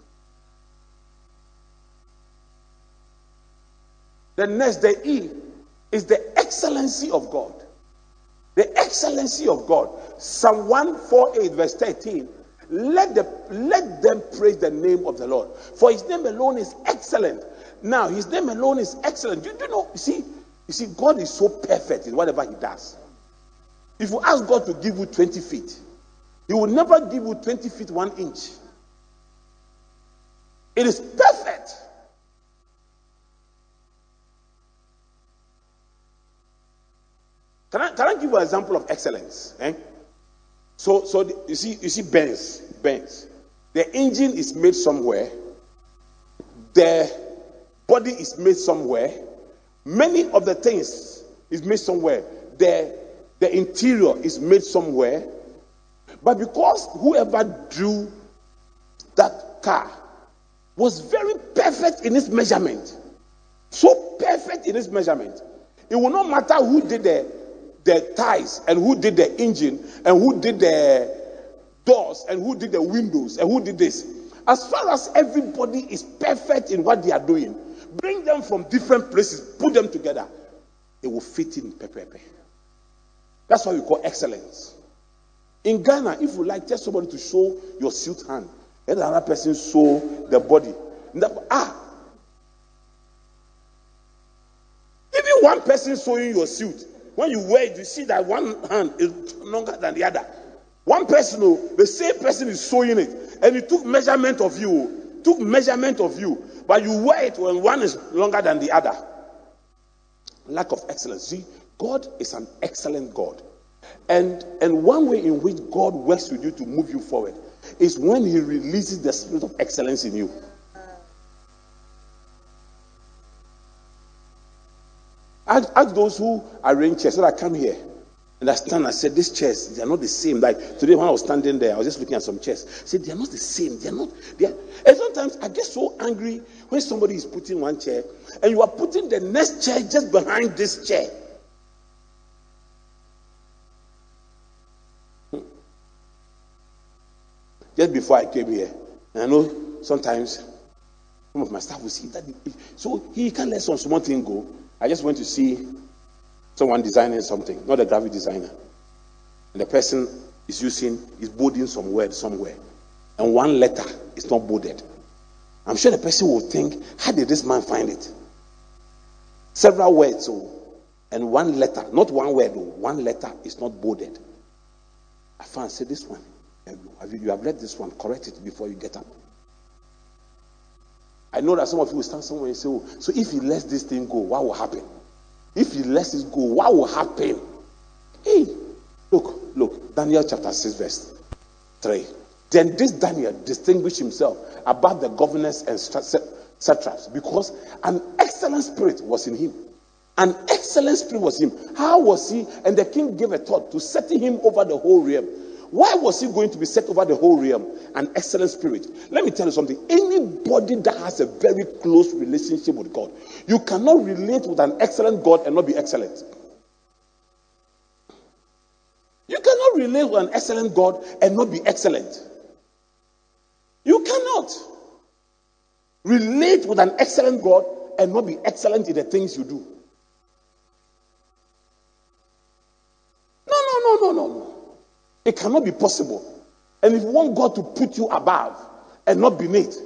The next, the E, is the excellency of God. The excellency of God. Psalm 148, verse 13. Let, the, let them praise the name of the Lord. For his name alone is excellent. Now, his name alone is excellent. You, you know, you see, you see, God is so perfect in whatever he does. If you ask God to give you 20 feet, he will never give you 20 feet, one inch. It is perfect. Can I, can I give you an example of excellence? Eh? So, so the, you see, you see Benz, Benz. The engine is made somewhere. The body is made somewhere. Many of the things is made somewhere. The, the interior is made somewhere. But because whoever drew that car was very perfect in its measurement, so perfect in its measurement, it will not matter who did the the ties and who did the engine and who did the doors and who did the windows and who did this. As far as everybody is perfect in what they are doing, bring them from different places, put them together, it will fit in pepepe. That's what we call excellence. In Ghana, if you like, tell somebody to show your suit hand, let another person show the body. Ah, even one person showing your suit when you wear it, you see that one hand is longer than the other. One person, oh, the same person is sewing it, and he took measurement of you, oh. took measurement of you, but you wear it when one is longer than the other. Lack of excellence. See, God is an excellent God. And, and one way in which God works with you to move you forward is when He releases the spirit of excellence in you. Ask, ask those who arrange chairs. So I come here and I stand. I said, These chairs, they are not the same. Like today, when I was standing there, I was just looking at some chairs. I said, They are not the same. They are not. They are. And sometimes I get so angry when somebody is putting one chair and you are putting the next chair just behind this chair. Hmm. Just before I came here, and I know sometimes some of my staff will see that. So he can't let some small thing go. I just went to see someone designing something, not a graphic designer. And the person is using, is bolding some word somewhere. And one letter is not bolded. I'm sure the person will think, how did this man find it? Several words, oh, and one letter, not one word, oh, one letter is not bolded. I found, say this one. Have you, you have read this one, correct it before you get up. I know that some of you will stand somewhere and say, oh, so if he lets this thing go, what will happen? If he lets it go, what will happen? Hey, look, look, Daniel chapter 6, verse 3. Then this Daniel distinguished himself above the governors and satraps because an excellent spirit was in him. An excellent spirit was in him. How was he? And the king gave a thought to setting him over the whole realm. Why was he going to be set over the whole realm? An excellent spirit. Let me tell you something. Anybody that has a very close relationship with God, you cannot relate with an excellent God and not be excellent. You cannot relate with an excellent God and not be excellent. You cannot relate with an excellent God and not be excellent in the things you do. No, no, no, no, no, no. It cannot be possible. And if you want God to put you above and not beneath,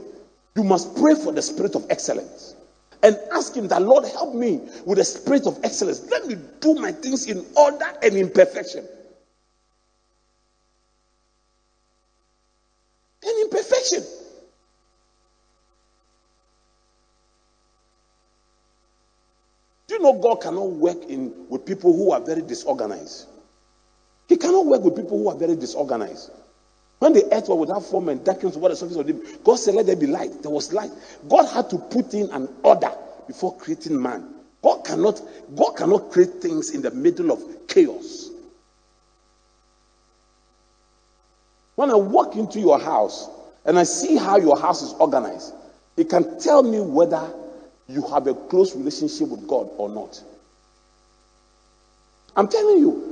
you must pray for the spirit of excellence and ask Him that, Lord, help me with the spirit of excellence. Let me do my things in order and in perfection. And in perfection. Do you know God cannot work in with people who are very disorganized? He cannot work with people who are very disorganized. When the earth was without form and darkness over the surface of the God said, Let there be light. There was light. God had to put in an order before creating man. God cannot, God cannot create things in the middle of chaos. When I walk into your house and I see how your house is organized, it can tell me whether you have a close relationship with God or not. I'm telling you,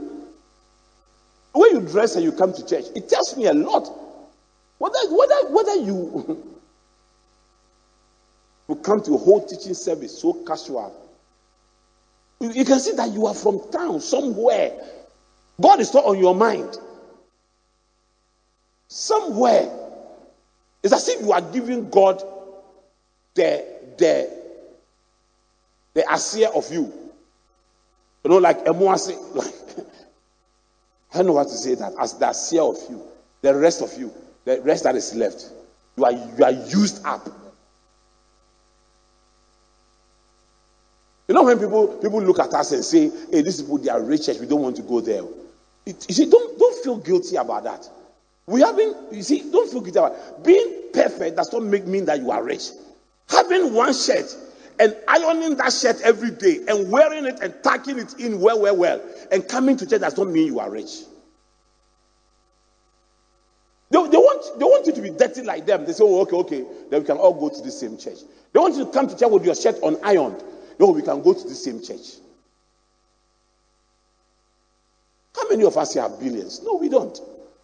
when you dress and you come to church, it tells me a lot. Whether, whether, whether you, you come to a whole teaching service so casual, you, you can see that you are from town somewhere. God is not on your mind. Somewhere. It's as if you are giving God the the the asia of you. You know, like Emuasi, like I don't know what to say that as the seer of you, the rest of you, the rest that is left, you are you are used up. You know when people people look at us and say, "Hey, these people they are rich, we don't want to go there." It, you see, don't don't feel guilty about that. We haven't. You see, don't feel guilty about it. being perfect. Does not make mean that you are rich. Having one shirt and ironing that shirt every day and wearing it and tucking it in well, well, well, and coming to church does not mean you are rich. They, they, want, they want you to be dirty like them. They say, oh, okay, okay, then we can all go to the same church. They want you to come to church with your shirt on iron. No, we can go to the same church. How many of us here have billions? No, we don't.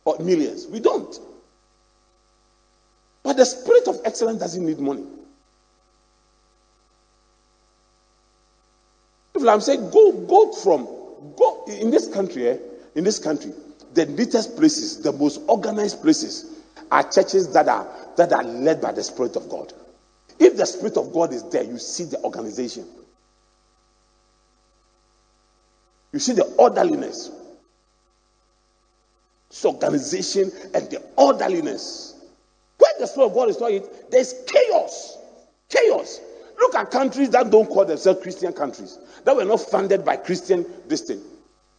Or millions? We don't. But the spirit of excellence doesn't need money. I'm saying go, go from, go in this country, eh, in this country, the neatest places, the most organized places are churches that are that are led by the Spirit of God. If the Spirit of God is there, you see the organization. You see the orderliness. It's organization and the orderliness. Where the Spirit of God is not it, there's chaos. Chaos. Look at countries that don't call themselves Christian countries, that were not funded by Christian distinct.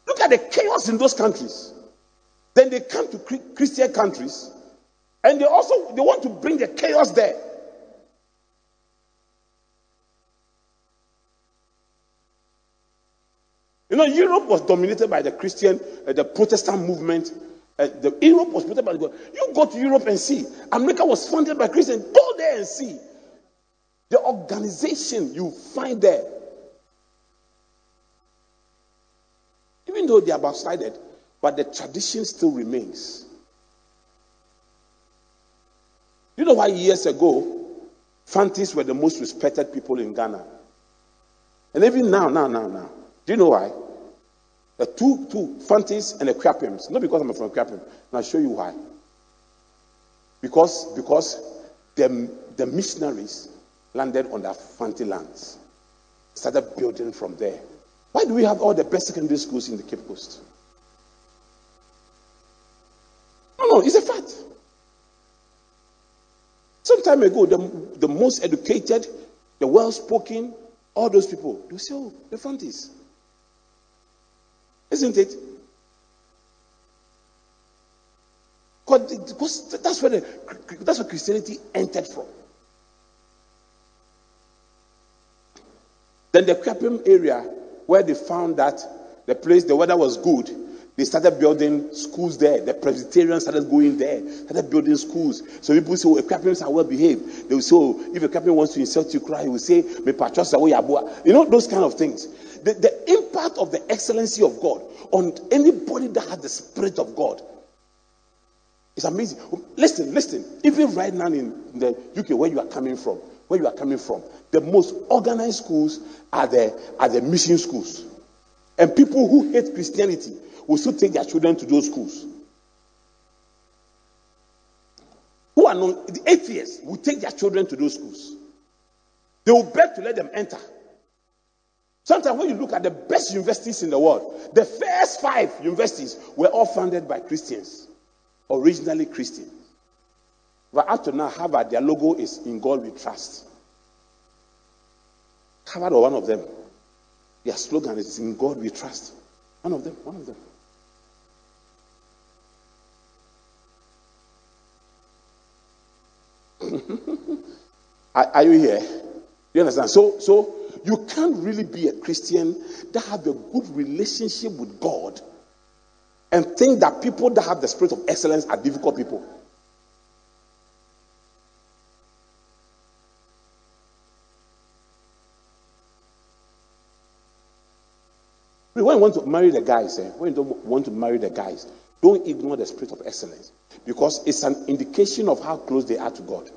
Look at the chaos in those countries. Then they come to Christian countries, and they also they want to bring the chaos there. You know, Europe was dominated by the Christian, uh, the Protestant movement. Uh, the Europe was dominated by the. You go to Europe and see. America was funded by Christians. Go there and see. The organization you find there, even though they are backslided, but the tradition still remains. You know why years ago, Fantis were the most respected people in Ghana? And even now, now, now, now. Do you know why? The two, two Fantis and the Kwapims. Not because I'm from Kwapim. And I'll show you why. Because, because the, the missionaries landed on the Fanti lands, started building from there. Why do we have all the best secondary schools in the Cape Coast? No, no, it's a fact. Some time ago, the, the most educated, the well spoken, all those people, they say, oh, the Fantis. Isn't it? because that's where the, that's where Christianity entered from. Then the Kwapim area, where they found that the place, the weather was good, they started building schools there. The Presbyterians started going there, started building schools. So people say, oh, Equipians are well behaved. They will say, oh, if a Equipian wants to insult you, cry, he will say, me patrons You know, those kind of things. The, the impact of the excellency of God on anybody that has the Spirit of God is amazing. Listen, listen. Even right now in the UK, where you are coming from, where you are coming from, the most organized schools are the, are the mission schools. And people who hate Christianity will still take their children to those schools. Who are non the atheists will take their children to those schools. They will beg to let them enter. Sometimes when you look at the best universities in the world, the first five universities were all founded by Christians, originally Christian. But up to now, Harvard, their logo is in God we trust. Harvard or one of them, their slogan is in God we trust. One of them, one of them. are, are, you here? You understand? So, so you can't really be a Christian that have a good relationship with God and think that people that have the spirit of excellence are difficult people. When you want to marry the guys, eh, when you don't want to marry the guys, don't ignore the spirit of excellence because it's an indication of how close they are to God.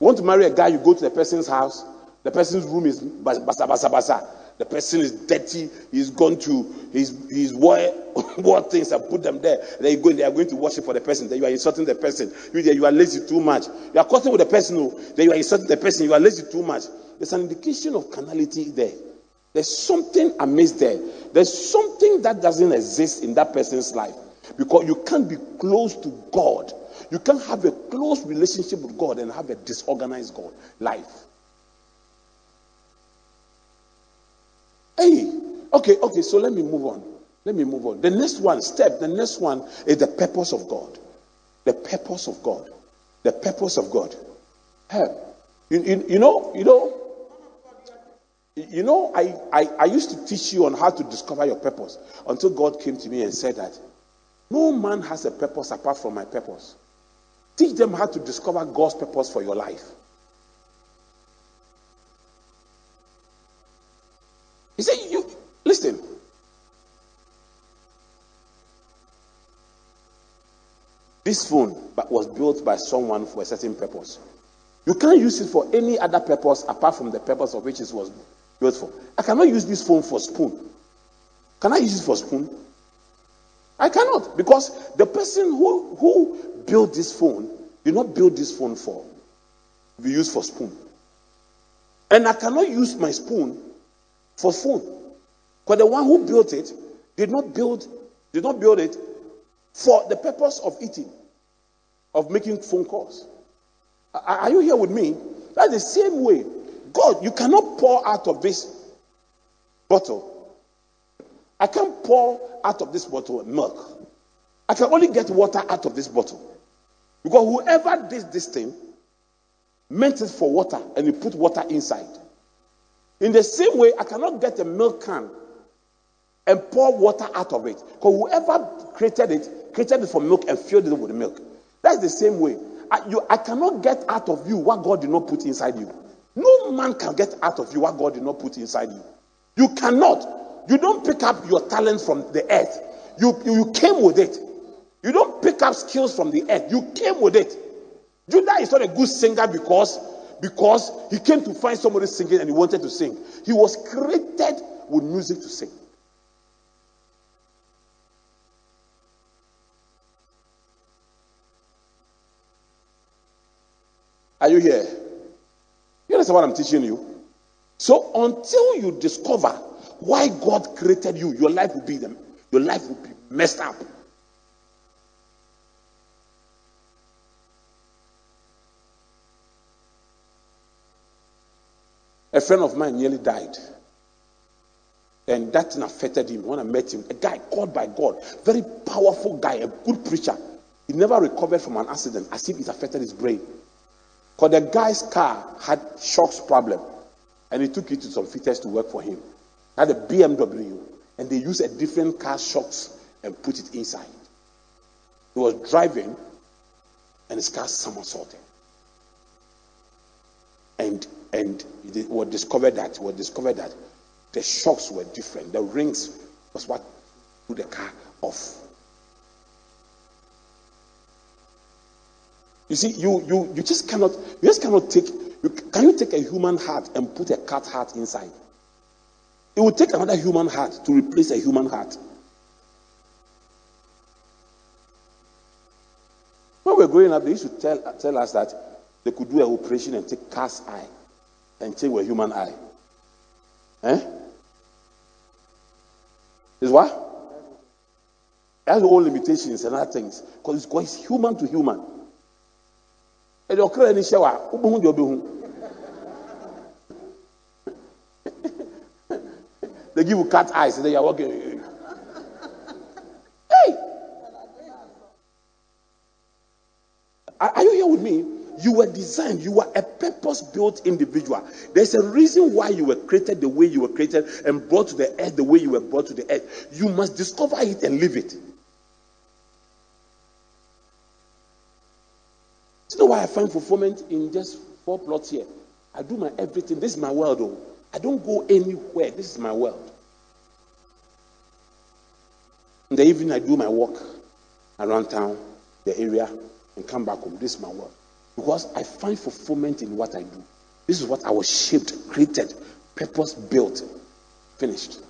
You want to marry a guy, you go to the person's house, the person's room is basa basa basa. The person is dirty, he's gone to his his wore, wore things and put them there. Then you go, they are going to worship for the person. Then you are insulting the person. You you are lazy too much. You are cutting with the person, no. Then you are insulting the person, you are lazy too much. There's an indication of carnality there. There's something amiss there. There's something that doesn't exist in that person's life. Because you can't be close to God. You can't have a close relationship with God and have a disorganized God life. Hey, okay, okay, so let me move on. Let me move on. The next one, step, the next one is the purpose of God. The purpose of God. The purpose of God. Hey, you, you, you know, you know, you know, I, I, I used to teach you on how to discover your purpose until God came to me and said that no man has a purpose apart from my purpose. Teach them how to discover God's purpose for your life. He said, You listen. This phone was built by someone for a certain purpose. You can't use it for any other purpose apart from the purpose of which it was I cannot use this phone for spoon. Can I use it for spoon? I cannot because the person who, who built this phone did not build this phone for be used for spoon. And I cannot use my spoon for phone. Because the one who built it did not build did not build it for the purpose of eating, of making phone calls. Are you here with me? That's the same way God, you cannot pour out of this bottle. I can't pour out of this bottle milk. I can only get water out of this bottle. Because whoever did this thing meant it for water and he put water inside. In the same way, I cannot get a milk can and pour water out of it. Because whoever created it, created it for milk and filled it with milk. That's the same way. I, you, I cannot get out of you what God did not put inside you. No man can get out of you what God did not put inside you. You cannot. You don't pick up your talent from the earth. You, you, came with it. You don't pick up skills from the earth. You came with it. Judah is not a good singer because, because he came to find somebody singing and he wanted to sing. He was created with music to sing. Are you here? You understand what I'm teaching you? So until you discover why God created you, your life will be them. Your life will be messed up. A friend of mine nearly died. and that affected him when I met him. A guy called by God, very powerful guy, a good preacher. He never recovered from an accident as if it affected his brain. Because the guy's car had shocks problem, and he took it to some fitters to work for him. Had a BMW, and they used a different car shocks and put it inside. He was driving, and his car somersaulted. And and he was discovered that was discovered that the shocks were different. The rings was what put the car off. You see, you you you just cannot you just cannot take. You, can you take a human heart and put a cat heart inside? It will take another human heart to replace a human heart. When we were growing up, they used to tell, tell us that they could do an operation and take cat's eye and change a human eye. Eh? Is what? It has all limitations and other things. Because it's, it's human to human. And you cry any shower, They give you cat eyes then you're walking. Hey! Are you here with me? You were designed, you were a purpose built individual. There's a reason why you were created the way you were created and brought to the earth the way you were brought to the earth. You must discover it and live it. You know why I find fulfillment in just four plots here? I do my everything. This is my world, though. I don't go anywhere. This is my world. In the evening, I do my work around town, the area, and come back home. This is my world. Because I find fulfillment in what I do. This is what I was shaped, created, purpose built, finished.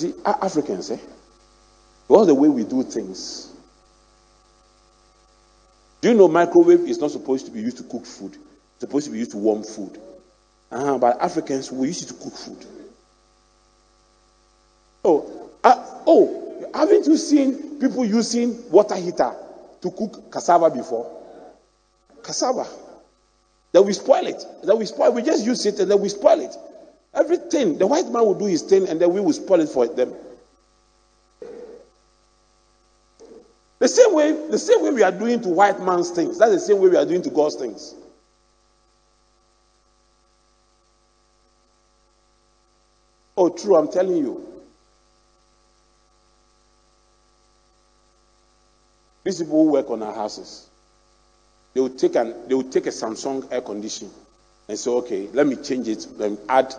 See, Africans, eh? What's the way we do things? Do you know microwave is not supposed to be used to cook food? It's supposed to be used to warm food. Uh-huh, but Africans, we use it to cook food. Oh, uh, oh, haven't you seen people using water heater to cook cassava before? Cassava. Then we spoil it. Then we spoil. We just use it and then we spoil it. Everything. The white man will do his thing and then we will spoil it for them. The same way, the same way we are doing to white man's things, that's the same way we are doing to God's things. Oh, true, I'm telling you. These people who work on our houses, they will take an they will take a Samsung air condition and say, okay, let me change it, let me add,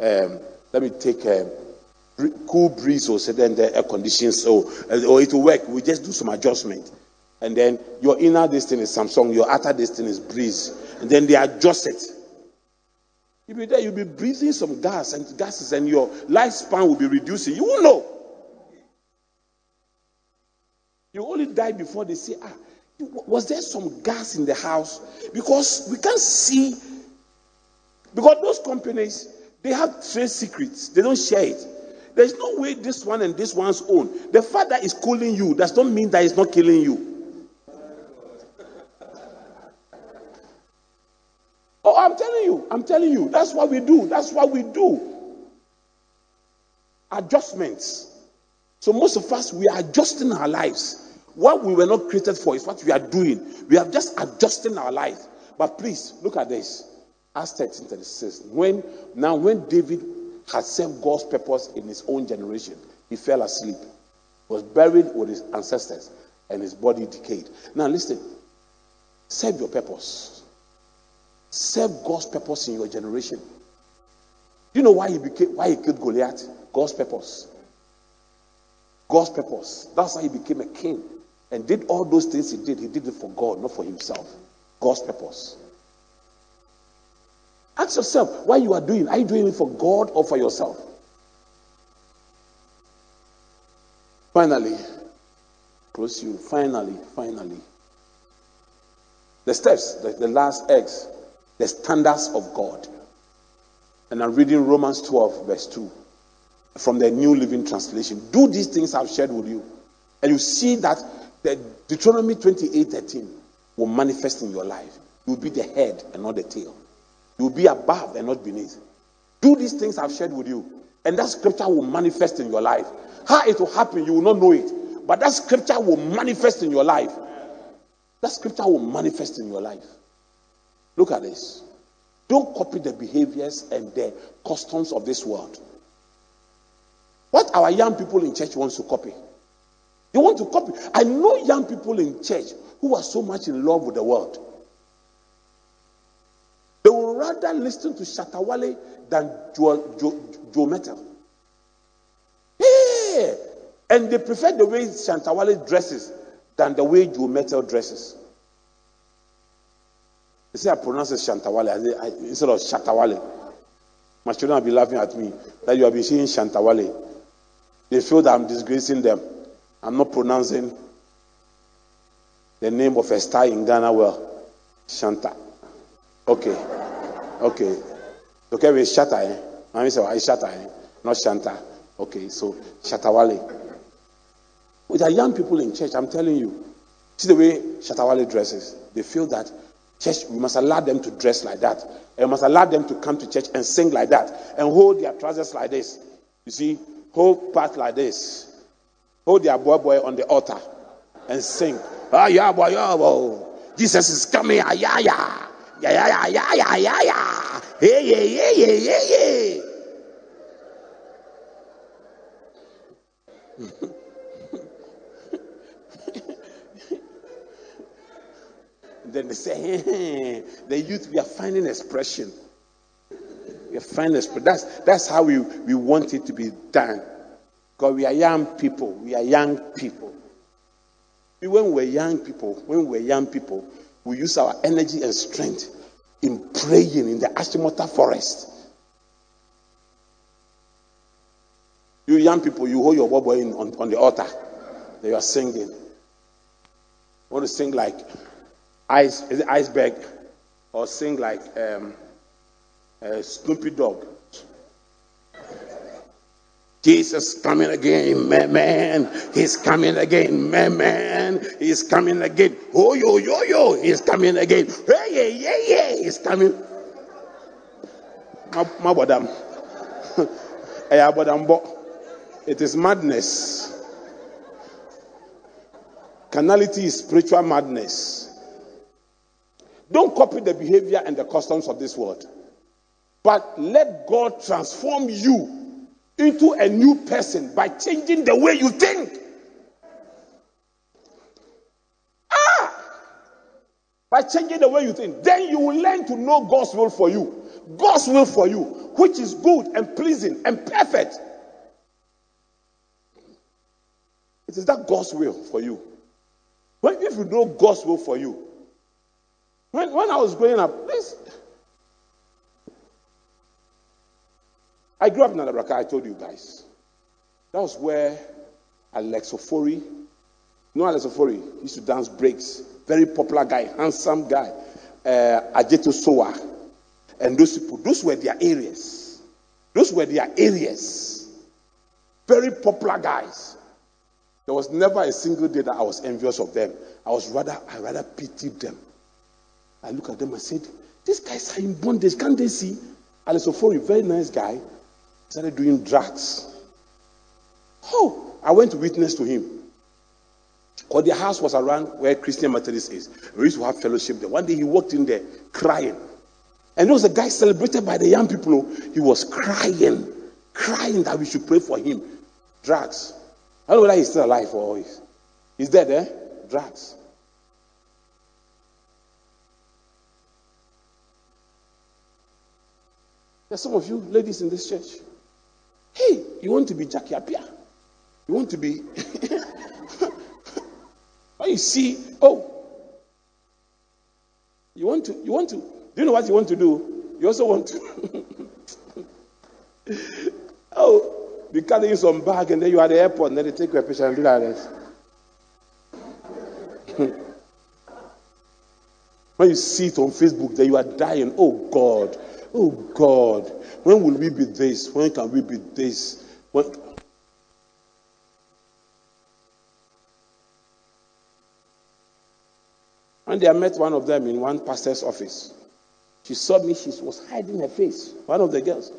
um, let me take a cool breeze or so then the air condition so uh, or it will work. We just do some adjustment. And then your inner thing is Samsung, your outer thing is breeze. And then they adjust it. You'll be there, you'll be breathing some gas and gases, and your lifespan will be reducing. You won't know. You only die before they say, ah, was there some gas in the house? Because we can't see. Because those companies, they have trade secrets. They don't share it. There's no way this one and this one's own. The fact that is cooling you does not mean that it's not killing you. Oh, I'm telling you, I'm telling you, that's what we do. That's what we do. Adjustments. So most of us, we are adjusting our lives. What we were not created for is what we are doing. We are just adjusting our life. But please, look at this. Acts 13 36. When, now, when David had served God's purpose in his own generation. He fell asleep, was buried with his ancestors, and his body decayed. Now, listen serve your purpose, serve God's purpose in your generation. Do you know why he became why he killed Goliath? God's purpose. God's purpose. That's why he became a king and did all those things he did. He did it for God, not for himself. God's purpose. Ask yourself why you are doing. Are you doing it for God or for yourself? Finally, close you. Finally, finally. The steps, the, the last X, the standards of God. And I'm reading Romans 12, verse 2 from the New Living Translation. Do these things I've shared with you. And you see that the Deuteronomy 28 13 will manifest in your life. You will be the head and not the tail. You will be above and not beneath. Do these things I've shared with you, and that scripture will manifest in your life. How it will happen, you will not know it, but that scripture will manifest in your life. That scripture will manifest in your life. Look at this. Don't copy the behaviors and the customs of this world. What our young people in church wants to copy. They want to copy. I know young people in church who are so much in love with the world. Rather listen to Shatta Wale than Joe, Joe, Joe Mettle. Yeah. And they prefer the way Shatta Wale dresses than the way Joe Mettle dresses. They say I pronounce it Shantawale instead of Shatawale. My children will be laughing at me that you have been saying Shantawale. They feel that I'm disgracing them. I'm not pronouncing the name of a star in Ghana well. Shanta. Okay. Okay. Okay, we Shata, eh? I mean, say, I Shata, eh? Not Shanta. Okay, so Shatawale. With our young people in church, I'm telling you, see the way Shatta Wale dresses. They feel that church, we must allow them to dress like that. And we must allow them to come to church and sing like that and hold their trousers like this. You see, hold part like this. Hold their boy boy on the altar and sing. Ah, yeah, boy, yeah, boy. Jesus is coming. Ah, yeah, yeah. Yeah, yeah, yeah, yeah, yeah, yeah. Hey, yeah, yeah, yeah, yeah, yeah. then they say, hey, the youth, we are finding expression. We are finding expression. That's, that's how we, we want it to be done. Because we are young people. We are young people. When we're young people, when we're young people, we use our energy and strength in praying in the Achimota forest. You young people, you hold your boy on, on the altar. They are singing. You want to sing like ice, is it iceberg, or sing like um, Snoopy Dog. Jesus coming again, man, man. He's coming again, man, man. He's coming again. Oh, yo, yo, yo. He's coming again. Hey, yeah, yeah, yeah. He's coming. My madam. It is madness. Carnality is spiritual madness. Don't copy the behavior and the customs of this world. But let God transform you into a new person by changing the way you think. Ah! By changing the way you think. Then you will learn to know God's will for you. God's will for you, which is good and pleasing and perfect. It is that God's will for you. When, if you know God's will for you, when, when I was growing up, this, I grew up in Anabraka, I told you guys. That was where Alex Ofori, you know Alex Ofori, used to dance breaks. Very popular guy, handsome guy. Uh, Ajeto Soa. And those people, those were their areas. Those were their areas. Very popular guys. There was never a single day that I was envious of them. I was rather, I rather pitied them. I look at them, and said, These guys are in bondage. Can't they see? Alex Ofori, very nice guy, started doing drugs. Oh, I went to witness to him. Because the house was around where Christian Methodist is. We used to have fellowship there. One day he walked in there crying. And there was a guy celebrated by the young people. He was crying, crying that we should pray for him. Drugs. I don't know whether he's still alive or he's, he's dead, eh? Drugs. There's some of you ladies in this church. Hey, you want to be Jackie Appiah? You want to be. when you see, oh, you want to, you want to, do you know what you want to do? You also want to, oh, be carrying some bag and then you are at the airport and then they take your picture and do like this. when you see it on Facebook, then you are dying. Oh God, Oh God, when will we be this? When can we be this? When... Day I met one of them in one pastor's office. She saw me, she was hiding her face. One of the girls.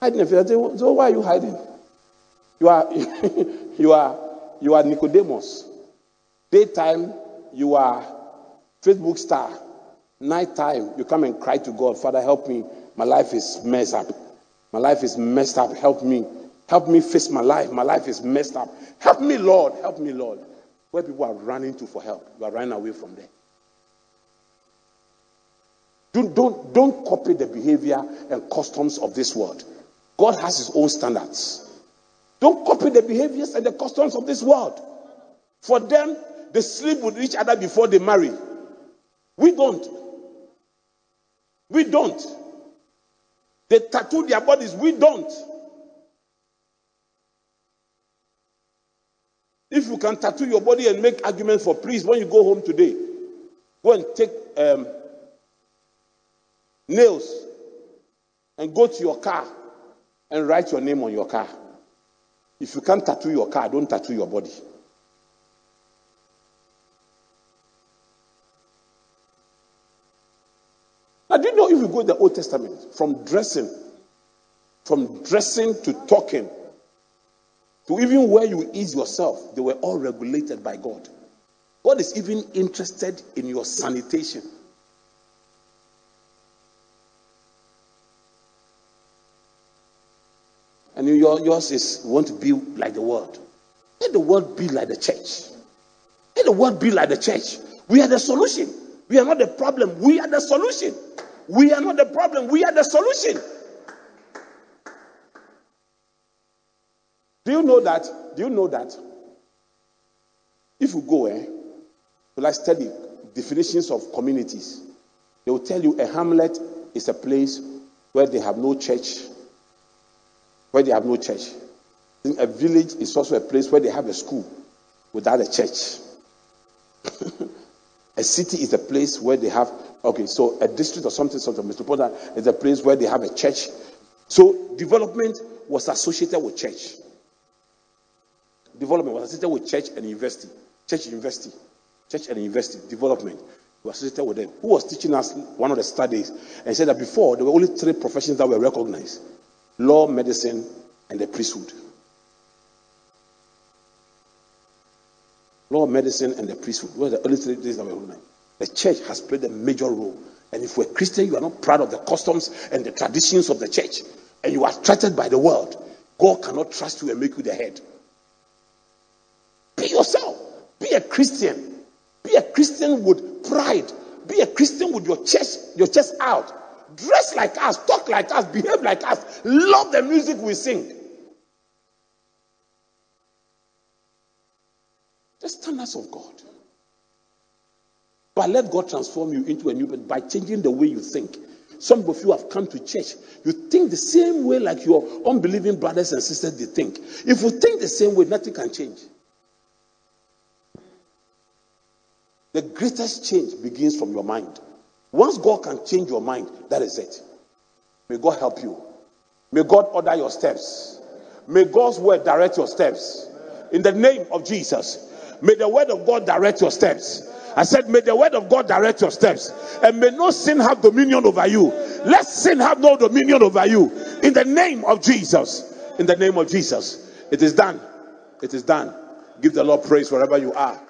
Hiding her face. I said, So why are you hiding? You are you are you are Nicodemus. Daytime, you are Facebook star. Nighttime, you come and cry to God, Father, help me. My life is messed up. My life is messed up. Help me. Help me face my life. My life is messed up. Help me, Lord. Help me, Lord. Where people are running to for help, you are running away from there. Don't, don't, don't copy the behavior and customs of this world. God has his own standards. Don't copy the behaviors and the customs of this world. For them, they sleep with each other before they marry. We don't. We don't. They tattoo their bodies. We don't. If you can tattoo your body and make arguments for please, when you go home today, go and take um, nails and go to your car and write your name on your car. If you can't tattoo your car, don't tattoo your body. Now, do you know if you go to the Old Testament, from dressing, from dressing to talking, to even where you ease yourself, they were all regulated by God. God is even interested in your sanitation. And your, yours is want to be like the world. Let the world be like the church. Let the world be like the church. We are the solution. We are not the problem. We are the solution. We are not the problem. We are the solution. Do you know that? Do you know that? If you go, eh, to like study definitions of communities, they will tell you a hamlet is a place where they have no church, where they have no church. A village is also a place where they have a school without a church. a city is a place where they have okay, so a district or something, something metropolitan is a place where they have a church. So development was associated with church. Development was associated with church and university. Church university. Church and university. Development was associated with them. Who was teaching us one of the studies and said that before there were only three professions that were recognized law, medicine, and the priesthood. Law, medicine, and the priesthood were the only three things that were recognized. The church has played a major role. And if you're a Christian, you are not proud of the customs and the traditions of the church, and you are threatened by the world, God cannot trust you and make you the head. Be yourself. Be a Christian. Be a Christian with pride. Be a Christian with your chest, your chest out. Dress like us, talk like us, behave like us, love the music we sing. The standards of God. But let God transform you into a new person by changing the way you think. Some of you have come to church. You think the same way like your unbelieving brothers and sisters they think. If you think the same way, nothing can change. The greatest change begins from your mind. Once God can change your mind, that is it. May God help you. May God order your steps. May God's word direct your steps. In the name of Jesus. May the word of God direct your steps. I said, May the word of God direct your steps. And may no sin have dominion over you. Let sin have no dominion over you. In the name of Jesus. In the name of Jesus. It is done. It is done. Give the Lord praise wherever you are.